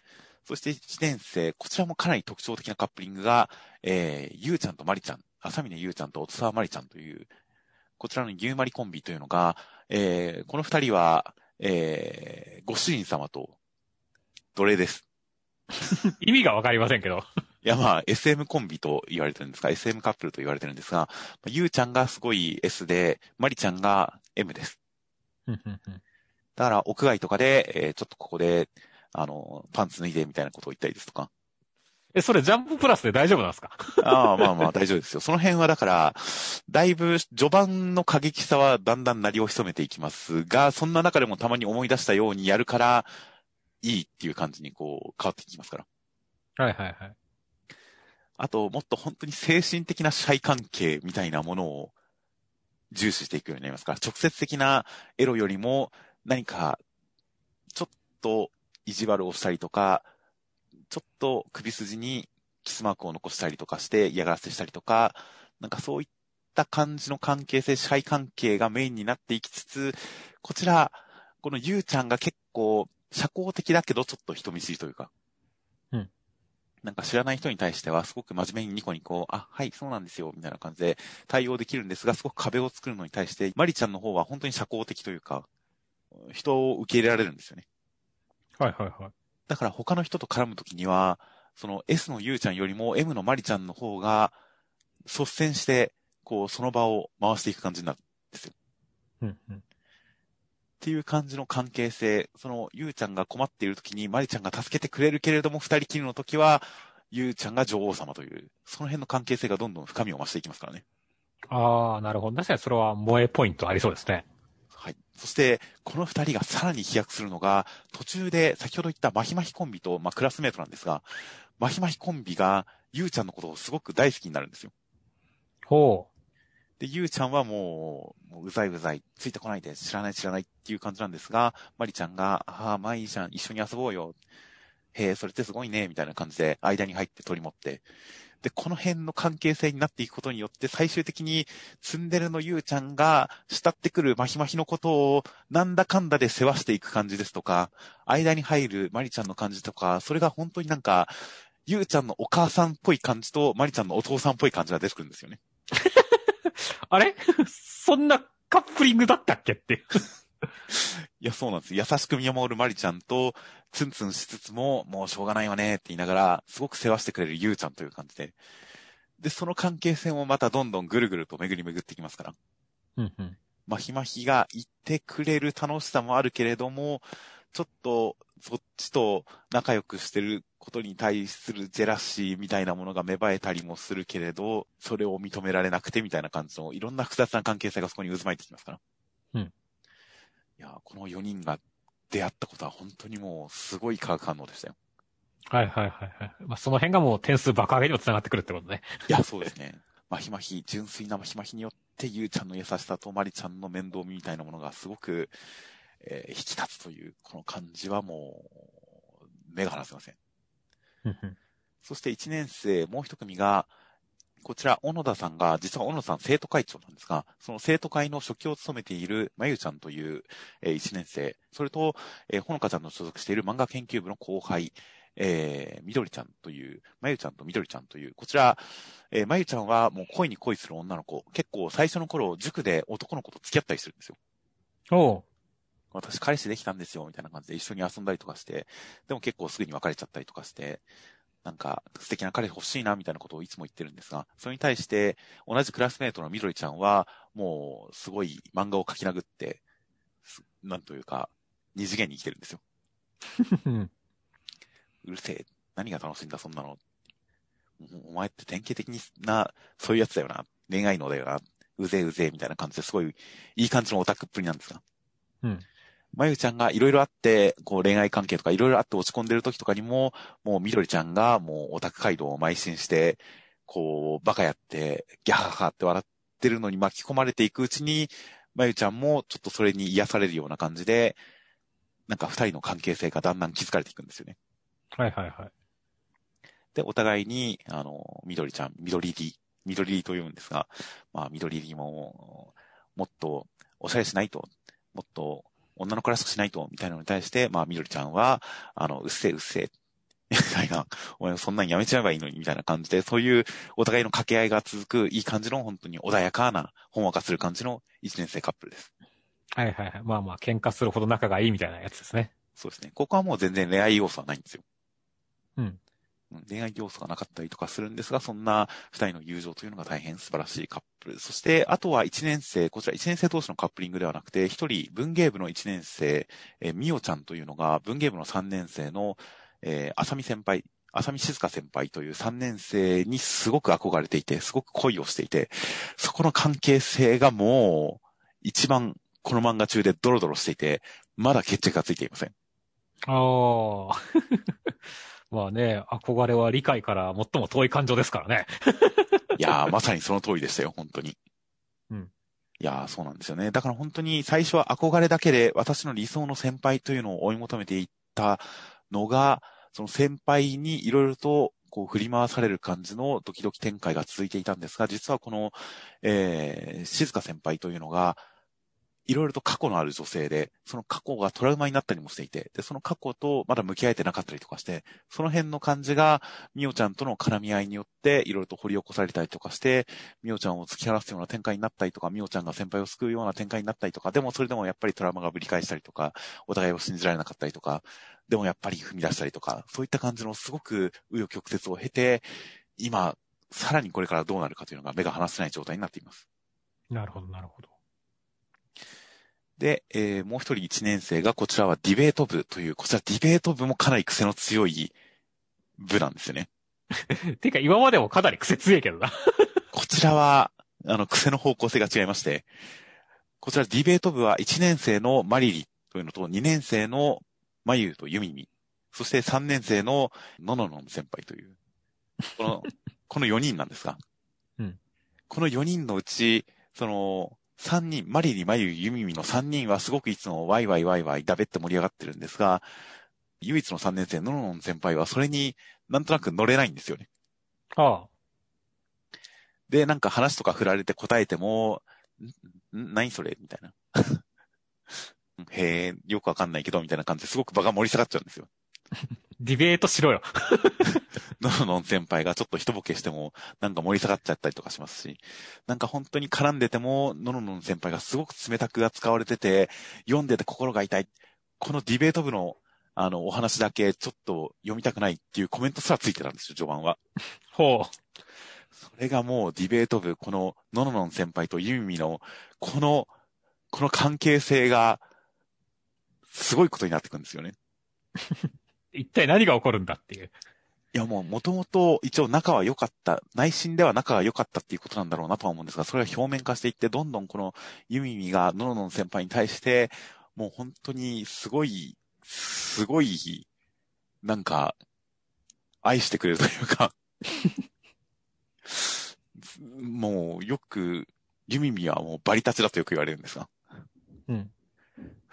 そして1年生、こちらもかなり特徴的なカップリングが、えー、ゆうちゃんとまりちゃん、浅峰ゆうちゃんと音沢まりちゃんという、こちらの牛まりコンビというのが、えー、この二人は、えー、ご主人様と奴隷です。[laughs] 意味がわかりませんけど。いや、まあ、SM コンビと言われてるんですが、SM カップルと言われてるんですが、ゆうちゃんがすごい S で、まりちゃんが M です。だから、屋外とかで、えー、ちょっとここで、あの、パンツ脱いでみたいなことを言ったりですとか。え、それジャンププラスで大丈夫なんですか？[laughs] ああ、まあまあ大丈夫ですよ。その辺はだから、だいぶ序盤の過激さはだんだん鳴りを潜めていきますが、そんな中でもたまに思い出したようにやるから、いいっていう感じにこう変わっていきますから。はいはいはい。あと、もっと本当に精神的な社会関係みたいなものを重視していくようになりますから、直接的なエロよりも何か、ちょっと意地悪をしたりとか、ちょっと首筋にキスマークを残したりとかして嫌がらせしたりとか、なんかそういった感じの関係性、社会関係がメインになっていきつつ、こちら、このゆうちゃんが結構社交的だけどちょっと人見知りというか、うん。なんか知らない人に対してはすごく真面目にニコニコ、あ、はい、そうなんですよ、みたいな感じで対応できるんですが、すごく壁を作るのに対して、マリちゃんの方は本当に社交的というか、人を受け入れられるんですよね。はいはいはい。だから他の人と絡むときには、その S のゆうちゃんよりも M のまりちゃんの方が率先して、こう、その場を回していく感じになるんですよ。うんうん。っていう感じの関係性、そのゆうちゃんが困っているときにまりちゃんが助けてくれるけれども、二人きりのときは、ゆうちゃんが女王様という、その辺の関係性がどんどん深みを増していきますからね。ああ、なるほど。確かにそれは萌えポイントありそうですね。はい。そして、この二人がさらに飛躍するのが、途中で先ほど言ったマヒマヒコンビと、まあ、クラスメートなんですが、マヒマヒコンビが、ゆうちゃんのことをすごく大好きになるんですよ。ほう。で、ゆうちゃんはもう、もううざいうざい、ついてこないで、知らない知らないっていう感じなんですが、まりちゃんが、ああ、まあいいじゃん、一緒に遊ぼうよ。へえ、それってすごいね、みたいな感じで、間に入って取り持って、で、この辺の関係性になっていくことによって、最終的に、ツンデレのゆうちゃんが、慕ってくるマヒマヒのことを、なんだかんだで世話していく感じですとか、間に入るマリちゃんの感じとか、それが本当になんか、ゆうちゃんのお母さんっぽい感じと、マリちゃんのお父さんっぽい感じが出てくるんですよね。[laughs] あれ？そんなカップリングだったっけっていや、そうなんです。優しく見守るマリちゃんと、ツンツンしつつも、もうしょうがないわねって言いながら、すごく世話してくれるゆうちゃんという感じで。で、その関係性もまたどんどんぐるぐると巡り巡ってきますから。うんうん。まひまひが言ってくれる楽しさもあるけれども、ちょっと、そっちと仲良くしてることに対するジェラシーみたいなものが芽生えたりもするけれど、それを認められなくてみたいな感じの、いろんな複雑な関係性がそこに渦巻いてきますから。うん。いや、この4人が出会ったことは本当にもうすごい化学反応でしたよ。はいはいはいはい。まあ、その辺がもう点数爆上げにも繋がってくるってことね。いや、そうですね。[laughs] まひまひ、純粋なまひまひによって、ゆうちゃんの優しさとまりちゃんの面倒見みたいなものがすごく、えー、引き立つという、この感じはもう、目が離せません。そして1年生、もう一組が、こちら、小野田さんが、実は小野田さん生徒会長なんですが、その生徒会の初期を務めているまゆちゃんという、えー、1年生、それと、えー、ほのかちゃんの所属している漫画研究部の後輩、えー、みどりちゃんという、まゆちゃんとみどりちゃんという、こちら、えー、まゆちゃんはもう恋に恋する女の子、結構最初の頃、塾で男の子と付き合ったりするんですよ。おう。私彼氏できたんですよ、みたいな感じで一緒に遊んだりとかして、でも結構すぐに別れちゃったりとかして、なんか素敵な彼欲しいなみたいなことをいつも言ってるんですが、それに対して同じクラスメートのみどりちゃんは、もうすごい漫画を描き殴って、なんというか、二次元に生きてるんですよ。[laughs] うるせえ。何が楽しいんだ、そんなの。お前って典型的な、そういうやつだよな。恋愛のだよな。うぜうぜみたいな感じですごいいい感じのオタクっぷりなんですが。うん。まゆちゃんがいろいろあって、こう恋愛関係とかいろいろあって落ち込んでる時とかにも、もうみどりちゃんがもうオタク街道を邁進して、こう、バカやって、ギャハハって笑ってるのに巻き込まれていくうちに、まゆちゃんもちょっとそれに癒されるような感じで、なんか二人の関係性がだんだん気づかれていくんですよね。はいはいはい。で、お互いに、あの、みどりちゃん、みどりり、みどりりと言うんですが、まあ、みどりりも、もっとおしゃれしないと、もっと女の子らしくしないと、みたいなのに対して、まあ、みどりちゃんは、あの、うっせえうっせえ、みたいな、お前そんなんやめちゃえばいいのに、みたいな感じで、そういうお互いの掛け合いが続く、いい感じの、本当に穏やかな、ほんわかする感じの一年生カップルです。はいはいはい。まあまあ、喧嘩するほど仲がいいみたいなやつですね。そうですね。ここはもう全然恋愛要素はないんですよ。うん。恋愛要素がなかったりとかするんですが、そんな二人の友情というのが大変素晴らしいカップル。そして、あとは一年生、こちら一年生同士のカップリングではなくて、一人文芸部の一年生、えー、みおちゃんというのが文芸部の三年生の、えー、あさみ先輩、浅見静香先輩という三年生にすごく憧れていて、すごく恋をしていて、そこの関係性がもう、一番この漫画中でドロドロしていて、まだ決着がついていません。ああ。[laughs] まあね、憧れは理解から最も遠い感情ですからね。[laughs] いやー、まさにその通りでしたよ、本当に。うん。いやー、そうなんですよね。だから本当に最初は憧れだけで私の理想の先輩というのを追い求めていったのが、その先輩にいろいろとこう振り回される感じのドキドキ展開が続いていたんですが、実はこの、えー、静香先輩というのが、いろいろと過去のある女性で、その過去がトラウマになったりもしていて、で、その過去とまだ向き合えてなかったりとかして、その辺の感じが、みおちゃんとの絡み合いによって、いろいろと掘り起こされたりとかして、みおちゃんを突き放すような展開になったりとか、みおちゃんが先輩を救うような展開になったりとか、でもそれでもやっぱりトラウマがぶり返したりとか、お互いを信じられなかったりとか、でもやっぱり踏み出したりとか、そういった感じのすごく紆余曲折を経て、今、さらにこれからどうなるかというのが目が離せない状態になっています。なるほど、なるほど。で、えー、もう一人一年生が、こちらはディベート部という、こちらディベート部もかなり癖の強い部なんですよね。[laughs] てか、今までもかなり癖強いけどな。[laughs] こちらは、あの、癖の方向性が違いまして、こちらディベート部は1年生のマリリというのと、2年生のマユとユミミ、そして3年生のノノノン先輩という、この、この4人なんですが、[laughs] うん、この4人のうち、その、三人、マリリ、マユ、ユミミの三人はすごくいつもワイワイワイワイダベって盛り上がってるんですが、唯一の三年生、ノノノン先輩はそれになんとなく乗れないんですよね。ああ。で、なんか話とか振られて答えても、ん何それ？みたいな。[laughs] へえ、よくわかんないけど、みたいな感じですごく場が盛り下がっちゃうんですよ。[laughs] ディベートしろよ。ノノノン先輩がちょっと一ボケしても、なんか盛り下がっちゃったりとかしますし、なんか本当に絡んでても、ノノノン先輩がすごく冷たく扱われてて、読んでて心が痛い。このディベート部の、あの、お話だけちょっと読みたくないっていうコメントすらついてたんですよ、序盤は。ほう。それがもうディベート部、このノノノン先輩とユミミの、この、この関係性が、すごいことになってくるんですよね。[laughs] 一体何が起こるんだっていう。いやもう、もともと一応仲は良かった、内心では仲が良かったっていうことなんだろうなとは思うんですが、それが表面化していって、どんどんこのユミミがノノノン先輩に対して、もう本当にすごい、すごい、なんか、愛してくれるというか [laughs] もうよく、ユミミはもうバリ立ちだとよく言われるんですが。うん。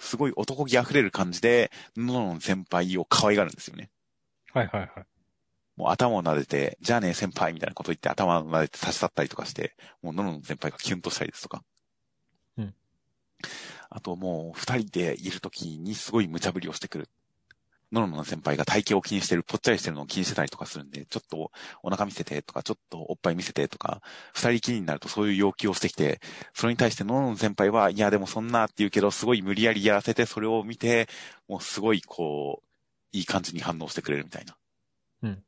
すごい男気溢れる感じで、ノノン先輩を可愛がるんですよね。はいはいはい。もう頭を撫でて、じゃあね先輩みたいなこと言って頭を撫でて差し去ったりとかして、もうノノン先輩がキュンとしたりですとか。うん。あともう二人でいるときにすごい無茶ぶりをしてくる。ノノノ先輩が体型を気にしてる、ぽっちゃりしてるのを気にしてたりとかするんで、ちょっとお腹見せてとか、ちょっとおっぱい見せてとか、二人きりになるとそういう要求をしてきて、それに対してノノノ先輩は、いやでもそんなって言うけど、すごい無理やりやらせて、それを見て、もうすごいこう、いい感じに反応してくれるみたいな。うん。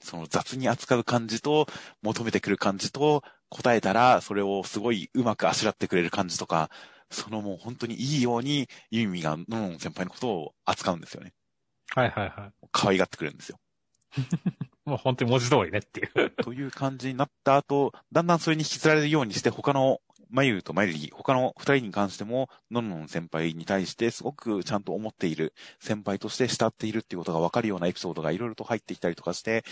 その雑に扱う感じと、求めてくる感じと、答えたら、それをすごいうまくあしらってくれる感じとか、そのもう本当にいいように、ユミがノン先輩のことを扱うんですよね。はいはいはい。可愛がってくれるんですよ。[laughs] もう本当に文字通りねっていう。[laughs] という感じになった後、だんだんそれに引きずられるようにして、他の、まゆとまゆり、他の二人に関しても、のんのん先輩に対してすごくちゃんと思っている、先輩として慕っているっていうことがわかるようなエピソードがいろいろと入ってきたりとかして、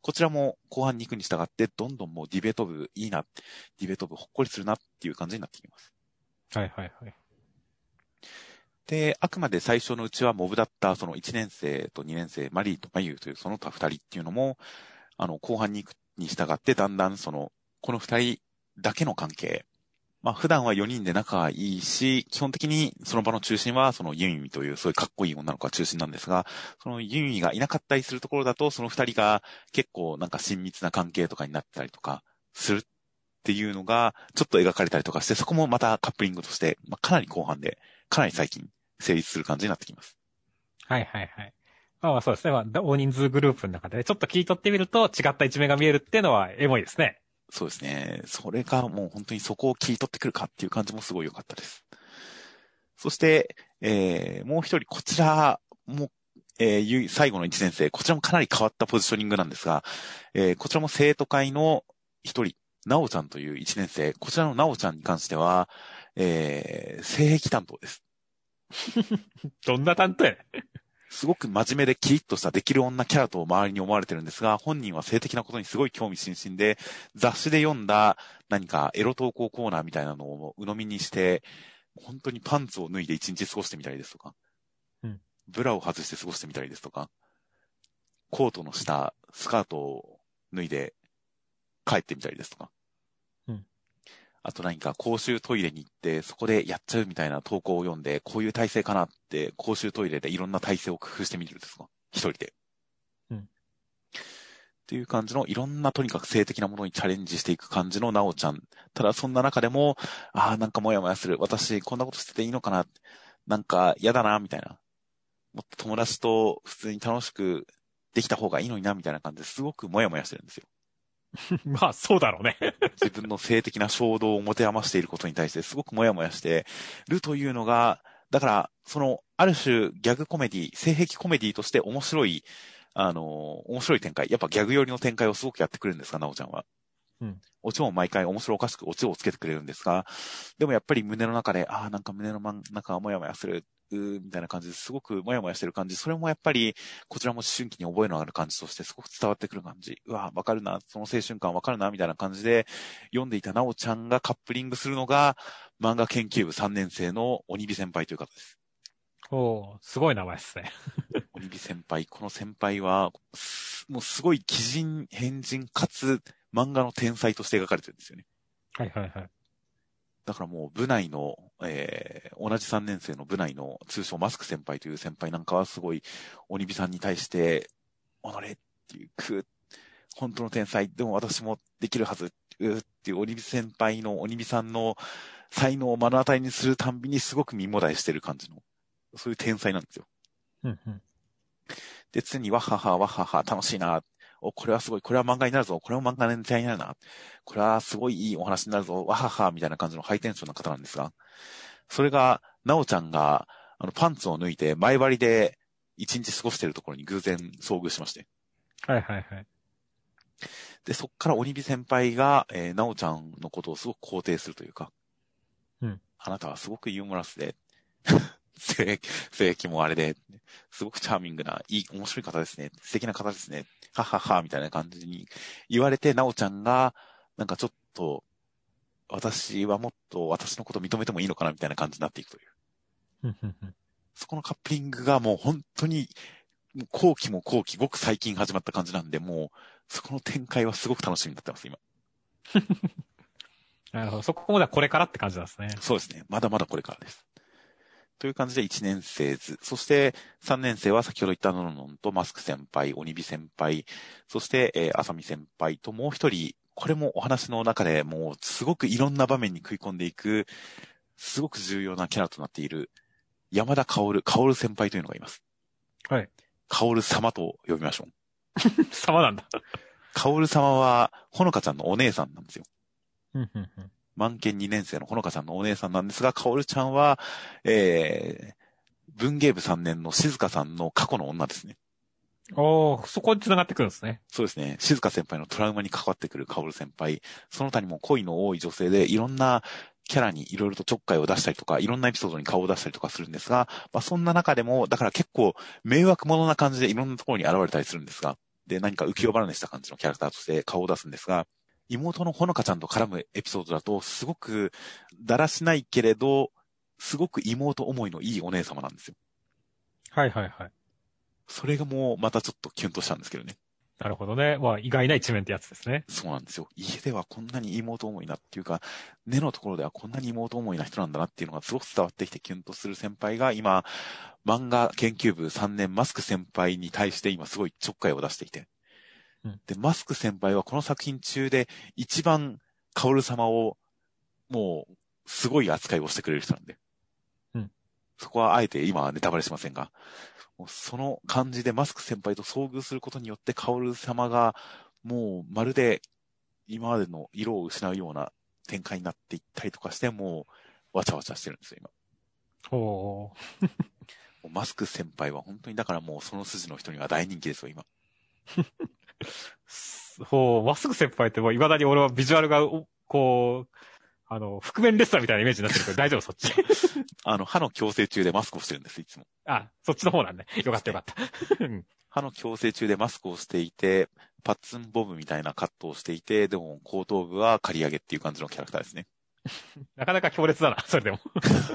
こちらも後半に行くに従って、どんどんもうディベート部いいな、ディベート部ほっこりするなっていう感じになってきます。はいはいはい。で、あくまで最初のうちはモブだったその1年生と2年生、マリーとマユーというその他2人っていうのも、あの、後半に行くに従ってだんだんその、この2人だけの関係。まあ普段は4人で仲がいいし、基本的にその場の中心はそのユンミというそういうかっこいい女の子が中心なんですが、そのユンミがいなかったりするところだと、その2人が結構なんか親密な関係とかになったりとかするっていうのが、ちょっと描かれたりとかして、そこもまたカップリングとして、まあかなり後半で、かなり最近成立する感じになってきます。はいはいはい。まあまあそうですね。まあ、大人数グループの中で、ちょっと聞い取ってみると違った一面が見えるっていうのはエモいですね。そうですね。それがもう本当にそこを切り取ってくるかっていう感じもすごい良かったです。そして、えー、もう一人こちらも、えーゆ、最後の一年生、こちらもかなり変わったポジショニングなんですが、えーこちらも生徒会の一人、なおちゃんという一年生、こちらのなおちゃんに関しては、えー、性癖担当です。[laughs] どんな担当や？ねすごく真面目でキリッとしたできる女キャラと周りに思われてるんですが、本人は性的なことにすごい興味津々で、雑誌で読んだ何かエロ投稿コーナーみたいなのを鵜呑みにして、本当にパンツを脱いで一日過ごしてみたりですとか、うんブラを外して過ごしてみたりですとか、コートの下、スカートを脱いで帰ってみたりですとか、うんあと何か公衆トイレに行って、そこでやっちゃうみたいな投稿を読んで、こういう体勢かなって、公衆トイレでいろんな体勢を工夫してみるんですか？一人で。うんっていう感じの、いろんなとにかく性的なものにチャレンジしていく感じのなおちゃん。ただそんな中でも、ああ、なんかもやもやする。私、こんなことしてていいのかな？なんか嫌だな、みたいな。もっと友達と普通に楽しくできた方がいいのにな、みたいな感じですごくもやもやしてるんですよ。[laughs] まあそうだろうね。[laughs] 自分の性的な衝動を持て余していることに対してすごくもやもやしてるというのが、だから、その、ある種ギャグコメディ、性癖コメディとして面白い、あの、面白い展開。やっぱギャグ寄りの展開をすごくやってくれるんですが、なおちゃんは。うん。オチも毎回面白おかしくオチをつけてくれるんですが、でもやっぱり胸の中で、ああ、なんか胸の真ん中がもやもやする、みたいな感じですごくもやもやしてる感じ。それもやっぱり、こちらも思春期に覚えのある感じとしてすごく伝わってくる感じ。うわ、わかるな、その青春感わかるな、みたいな感じで、読んでいたなおちゃんがカップリングするのが、漫画研究部3年生の鬼火先輩という方です。おーすごい名前ですね。[laughs] 鬼火先輩、この先輩は、すもうすごい奇人、変人、かつ漫画の天才として描かれてるんですよね。はいはいはい。だからもう部内の、えー、同じ3年生の部内の通称マスク先輩という先輩なんかはすごい鬼火さんに対して、己っていう、く本当の天才、でも私もできるはず、うーっていう鬼火先輩の鬼火さんの才能を目の当たりにするたんびにすごく身もだえしてる感じの、そういう天才なんですよ。うんうん。で、常にわははわはは楽しいな。お、これはすごい。これは漫画になるぞ。これも漫画のネタになるな。これはすごいいいお話になるぞ。わははみたいな感じのハイテンションな方なんですが、それが、なおちゃんが、あの、パンツを脱いで前張りで一日過ごしているところに偶然遭遇しまして。はいはいはい。で、そっから鬼火先輩が、えー、なおちゃんのことをすごく肯定するというか、うん。あなたはすごくユーモラスで、[laughs] 性、性癖もあれで、すごくチャーミングな、いい、面白い方ですね。素敵な方ですね。はっはっは、みたいな感じに言われて、なおちゃんが、なんかちょっと、私はもっと私のこと認めてもいいのかな、みたいな感じになっていくという。そこのカップリングがもう本当に、後期も後期、ごく最近始まった感じなんで、もう、そこの展開はすごく楽しみになってます、今。[laughs] なるほど。そこまではこれからって感じなんですね。そうですね。まだまだこれからです。という感じで1年生図。そして3年生は先ほど言ったののんとマスク先輩、鬼火先輩、そして、えー、あさみ先輩ともう一人、これもお話の中でもうすごくいろんな場面に食い込んでいく、すごく重要なキャラとなっている山田薫、薫先輩というのがいます。はい。薫様と呼びましょう。[laughs] 様なんだ。カオル様は、ほのかちゃんのお姉さんなんですよ。うんうんうん満研2年生のほのかちゃんのお姉さんなんですが、カオルちゃんは、えー、文芸部3年の静香さんの過去の女ですね。おー、そこに繋がってくるんですね。そうですね。静香先輩のトラウマに関わってくるカオル先輩。その他にも恋の多い女性で、いろんなキャラにいろいろとちょっかいを出したりとか、いろんなエピソードに顔を出したりとかするんですが、まあそんな中でも、だから結構迷惑者な感じでいろんなところに現れたりするんですが、で、何か浮世離れした感じのキャラクターとして顔を出すんですが、妹のほのかちゃんと絡むエピソードだと、すごくだらしないけれど、すごく妹思いのいいお姉様なんですよ。はいはいはい。それがもうまたちょっとキュンとしたんですけどね。なるほどね。まあ、意外な一面ってやつですね。そうなんですよ。家ではこんなに妹思いなっていうか、根のところではこんなに妹思いな人なんだなっていうのがすごく伝わってきてキュンとする先輩が今、漫画研究部3年マスク先輩に対して今すごいちょっかいを出していて。うんで、マスク先輩はこの作品中で一番カオル様をもうすごい扱いをしてくれる人なんで。うんそこはあえて今はネタバレしませんが、もうその感じでマスク先輩と遭遇することによってカオル様がもうまるで今までの色を失うような展開になっていったりとかして、もうわちゃわちゃしてるんですよ、今。ほう。もうマスク先輩は本当にだからもうその筋の人には大人気ですよ、今。[laughs] [laughs] ほう、まっすぐ先輩ってもう未だに俺はビジュアルが、おこう、あの、覆面レスラーみたいなイメージになってるけど大丈夫？そっち。[laughs] あの、歯の矯正中でマスクをしてるんです、いつも。あ、そっちの方なんね。よかったよかった。うん歯の矯正中でマスクをしていて、パッツンボブみたいなカットをしていて、でも後頭部は刈り上げっていう感じのキャラクターですね。[laughs] なかなか強烈だな、[laughs] それでも。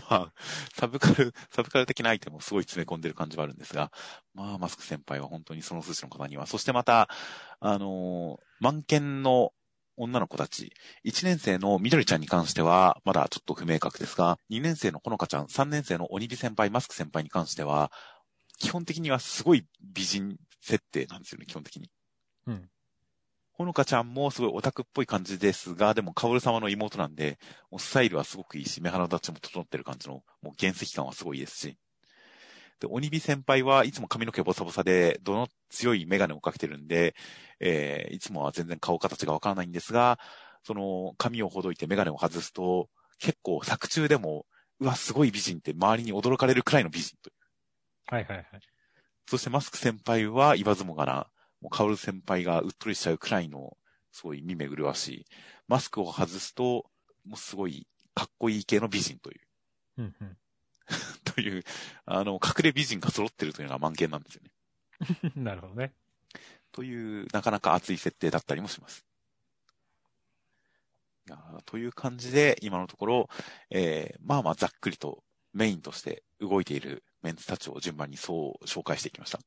ま [laughs] あ、サブカル、サブカル的なアイテムをすごい詰め込んでる感じはあるんですが、まあ、マスク先輩は本当にその筋の方には、そしてまた、あのー、満研の女の子たち、1年生のみどりちゃんに関しては、まだちょっと不明確ですが、2年生のほのかちゃん、3年生の鬼火先輩、マスク先輩に関しては、基本的にはすごい美人設定なんですよね、基本的に。うん。ほのかちゃんもすごいオタクっぽい感じですが、でも、カオル様の妹なんで、スタイルはすごくいいし、目鼻立ちも整ってる感じの、もう原石感はすごいですし。で、鬼火先輩はいつも髪の毛ボサボサで、どの強いメガネをかけてるんで、えー、いつもは全然顔形がわからないんですが、その、髪をほどいてメガネを外すと、結構作中でも、うわ、すごい美人って周りに驚かれるくらいの美人という。はいはいはい。そしてマスク先輩は言わずもがな、もうカオル先輩がうっとりしちゃうくらいの、すごい見目麗しい。マスクを外すと、もうすごいかっこいい系の美人という、うんうん。[laughs] という、あの、隠れ美人が揃ってるというのが満点なんですよね。[laughs] なるほどね。という、なかなか熱い設定だったりもします。という感じで、今のところ、えー、まあまあざっくりとメインとして動いているメンツたちを順番にそう紹介していきました。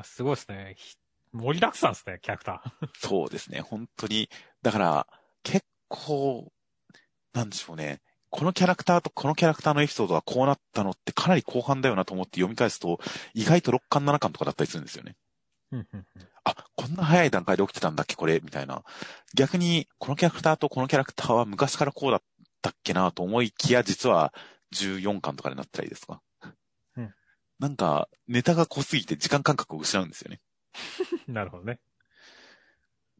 あすごいですね。ひ盛りだくさんですね、キャラクター。[laughs] そうですね、本当に。だから、結構、なんでしょうね。このキャラクターとこのキャラクターのエピソードがこうなったのってかなり後半だよなと思って読み返すと、意外と6巻7巻とかだったりするんですよね。あ、こんな早い段階で起きてたんだっけ、これ、みたいな。逆に、このキャラクターとこのキャラクターは昔からこうだったっけなと思いきや、実は14巻とかになったりですか？うんなんか、ネタが濃すぎて時間感覚を失うんですよね。[laughs] なるほどね。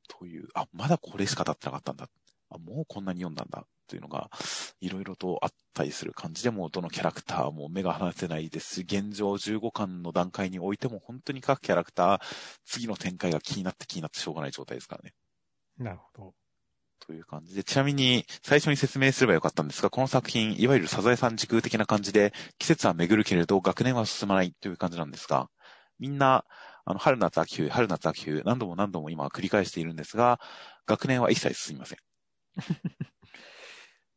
という、あ、まだこれしか経ってなかったんだ。あ、もうこんなに読んだんだ。というのが、いろいろとあったりする感じでも、どのキャラクターも目が離せないですし、現状15巻の段階においても、本当に各キャラクター、次の展開が気になって気になってしょうがない状態ですからね。なるほど。という感じで、ちなみに、最初に説明すればよかったんですが、この作品、いわゆるサザエさん時空的な感じで、季節は巡るけれど、学年は進まないという感じなんですが、みんな、あの、春夏秋冬、春夏秋冬、何度も何度も今繰り返しているんですが、学年は一切進みません。[laughs]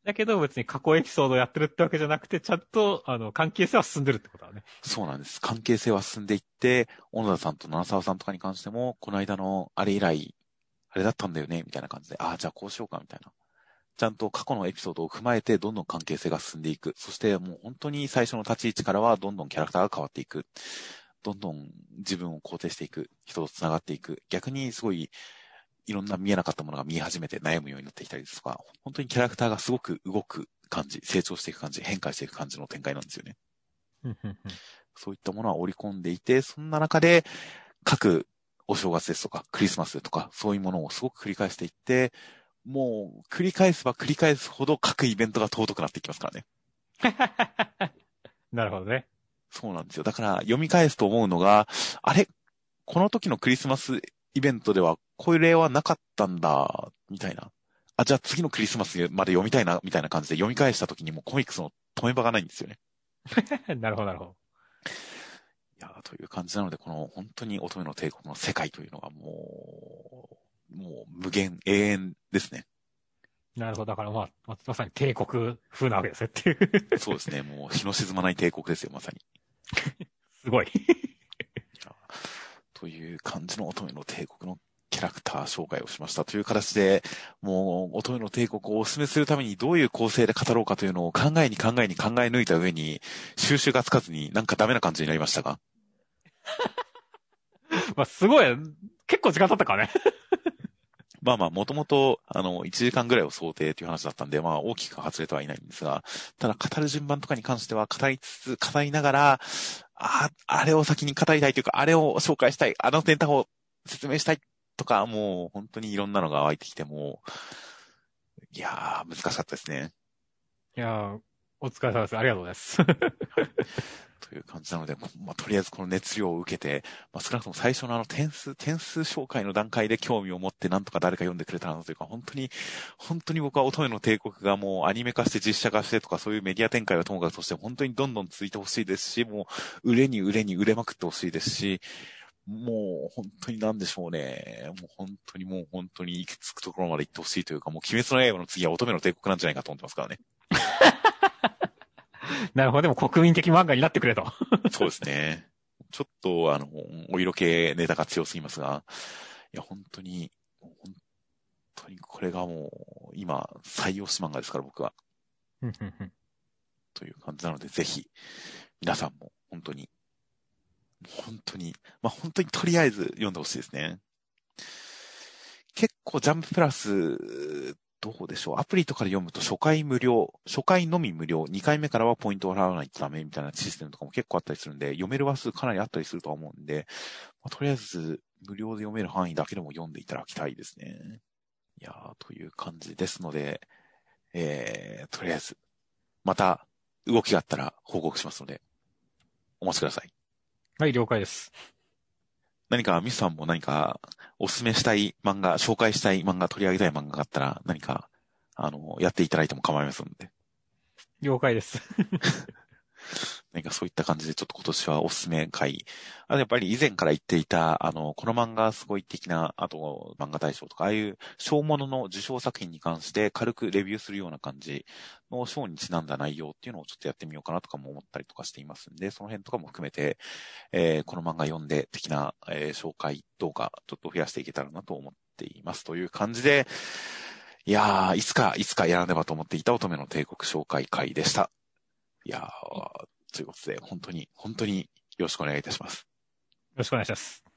だけど別に過去エピソードをやってるってわけじゃなくて、ちゃんと、あの、関係性は進んでるってことだね。そうなんです。関係性は進んでいって、小野田さんと七沢さんとかに関しても、この間のあれ以来、あれだったんだよね、みたいな感じで、ああ、じゃあこうしようか、みたいな。ちゃんと過去のエピソードを踏まえて、どんどん関係性が進んでいく。そしてもう本当に最初の立ち位置からは、どんどんキャラクターが変わっていく。どんどん自分を肯定していく。人と繋がっていく。逆にすごい、いろんな見えなかったものが見え始めて悩むようになってきたりですとか、本当にキャラクターがすごく動く感じ、成長していく感じ、変化していく感じの展開なんですよね。そういったものは織り込んでいて、そんな中で、各お正月ですとか、クリスマスとか、そういうものをすごく繰り返していって、もう、繰り返せば繰り返すほど各イベントが尊くなっていきますからね。[laughs] なるほどね。そうなんですよ。だから、読み返すと思うのが、あれ？この時のクリスマスイベントでは、これはなかったんだ、みたいな。あ、じゃあ次のクリスマスまで読みたいな、みたいな感じで読み返した時にもコミックスの止め場がないんですよね。[laughs] なるほど、なるほど。いやという感じなので、この本当に乙女の帝国の世界というのがもう、もう無限、永遠ですね。なるほど。だからまあ、まさに帝国風なわけですねっていうそうですね。もう日の沈まない帝国ですよ、まさに。[laughs] すごい [laughs] という感じの乙女の帝国のキャラクター紹介をしましたという形で、もう乙女の帝国をお勧めするためにどういう構成で語ろうかというのを考えに考えに考え抜いた上に、収集がつかずになんかダメな感じになりましたが。[laughs] まあ、すごい、結構時間経ったからね。[laughs] まあまあ、もともと、あの、1時間ぐらいを想定という話だったんで、まあ、大きく外れてはいないんですが、ただ、語る順番とかに関しては、語りつつ、語りながら、あ、あれを先に語りたいというか、あれを紹介したい、あのデータを説明したいとか、もう、本当にいろんなのが湧いてきても、いやー、難しかったですね。いやー、お疲れ様です。ありがとうございます。[laughs] という感じなので、まあ、とりあえずこの熱量を受けて、まあ、少なくとも最初のあの点数、点数紹介の段階で興味を持ってなんとか誰か読んでくれたらなというか、本当に、本当に僕は乙女の帝国がもうアニメ化して実写化してとかそういうメディア展開はともかくとして本当にどんどん続いてほしいですし、もう売れに売れに売れまくってほしいですし、もう本当になんでしょうね。もう本当にもう本当に行き着くところまで行ってほしいというか、もう鬼滅の刃の次は乙女の帝国なんじゃないかと思ってますからね。[laughs] [laughs] なるほど。でも国民的漫画になってくれと。[laughs] そうですね。ちょっと、あの、お色気ネタが強すぎますが、いや、本当に、本当にこれがもう、今、採用し漫画ですから、僕は。という感じなので、ぜひ、皆さんも、本当に、本当に、まあ、本当にとりあえず読んでほしいですね。結構ジャンププラスどうでしょう。アプリとかで読むと初回無料、初回のみ無料、2回目からはポイントを払わないとダメみたいなシステムとかも結構あったりするんで、読める話数かなりあったりするとは思うんで、まあ、とりあえず無料で読める範囲だけでも読んでいただきたいですね。いやー、という感じですので、えー、とりあえず、また動きがあったら報告しますので、お待ちください。はい、了解です。何か、ミスさんも何か、おすすめしたい漫画、紹介したい漫画、取り上げたい漫画があったら、何か、あの、やっていただいても構いませんので。了解です。何かそういった感じでちょっと今年はおすすめ会。あとやっぱり以前から言っていた、あの、この漫画すごい的な、あと漫画大賞とか、ああいう賞物の受賞作品に関して軽くレビューするような感じの賞にちなんだ内容っていうのをちょっとやってみようかなとかも思ったりとかしていますんで、その辺とかも含めて、えー、この漫画読んで的な、えー、紹介動画ちょっと増やしていけたらなと思っています。という感じで、いやー、いつか、いつかやらねばと思っていた乙女の帝国紹介会でした。いやー、ということで、本当に、本当によろしくお願いいたします。よろしくお願いします。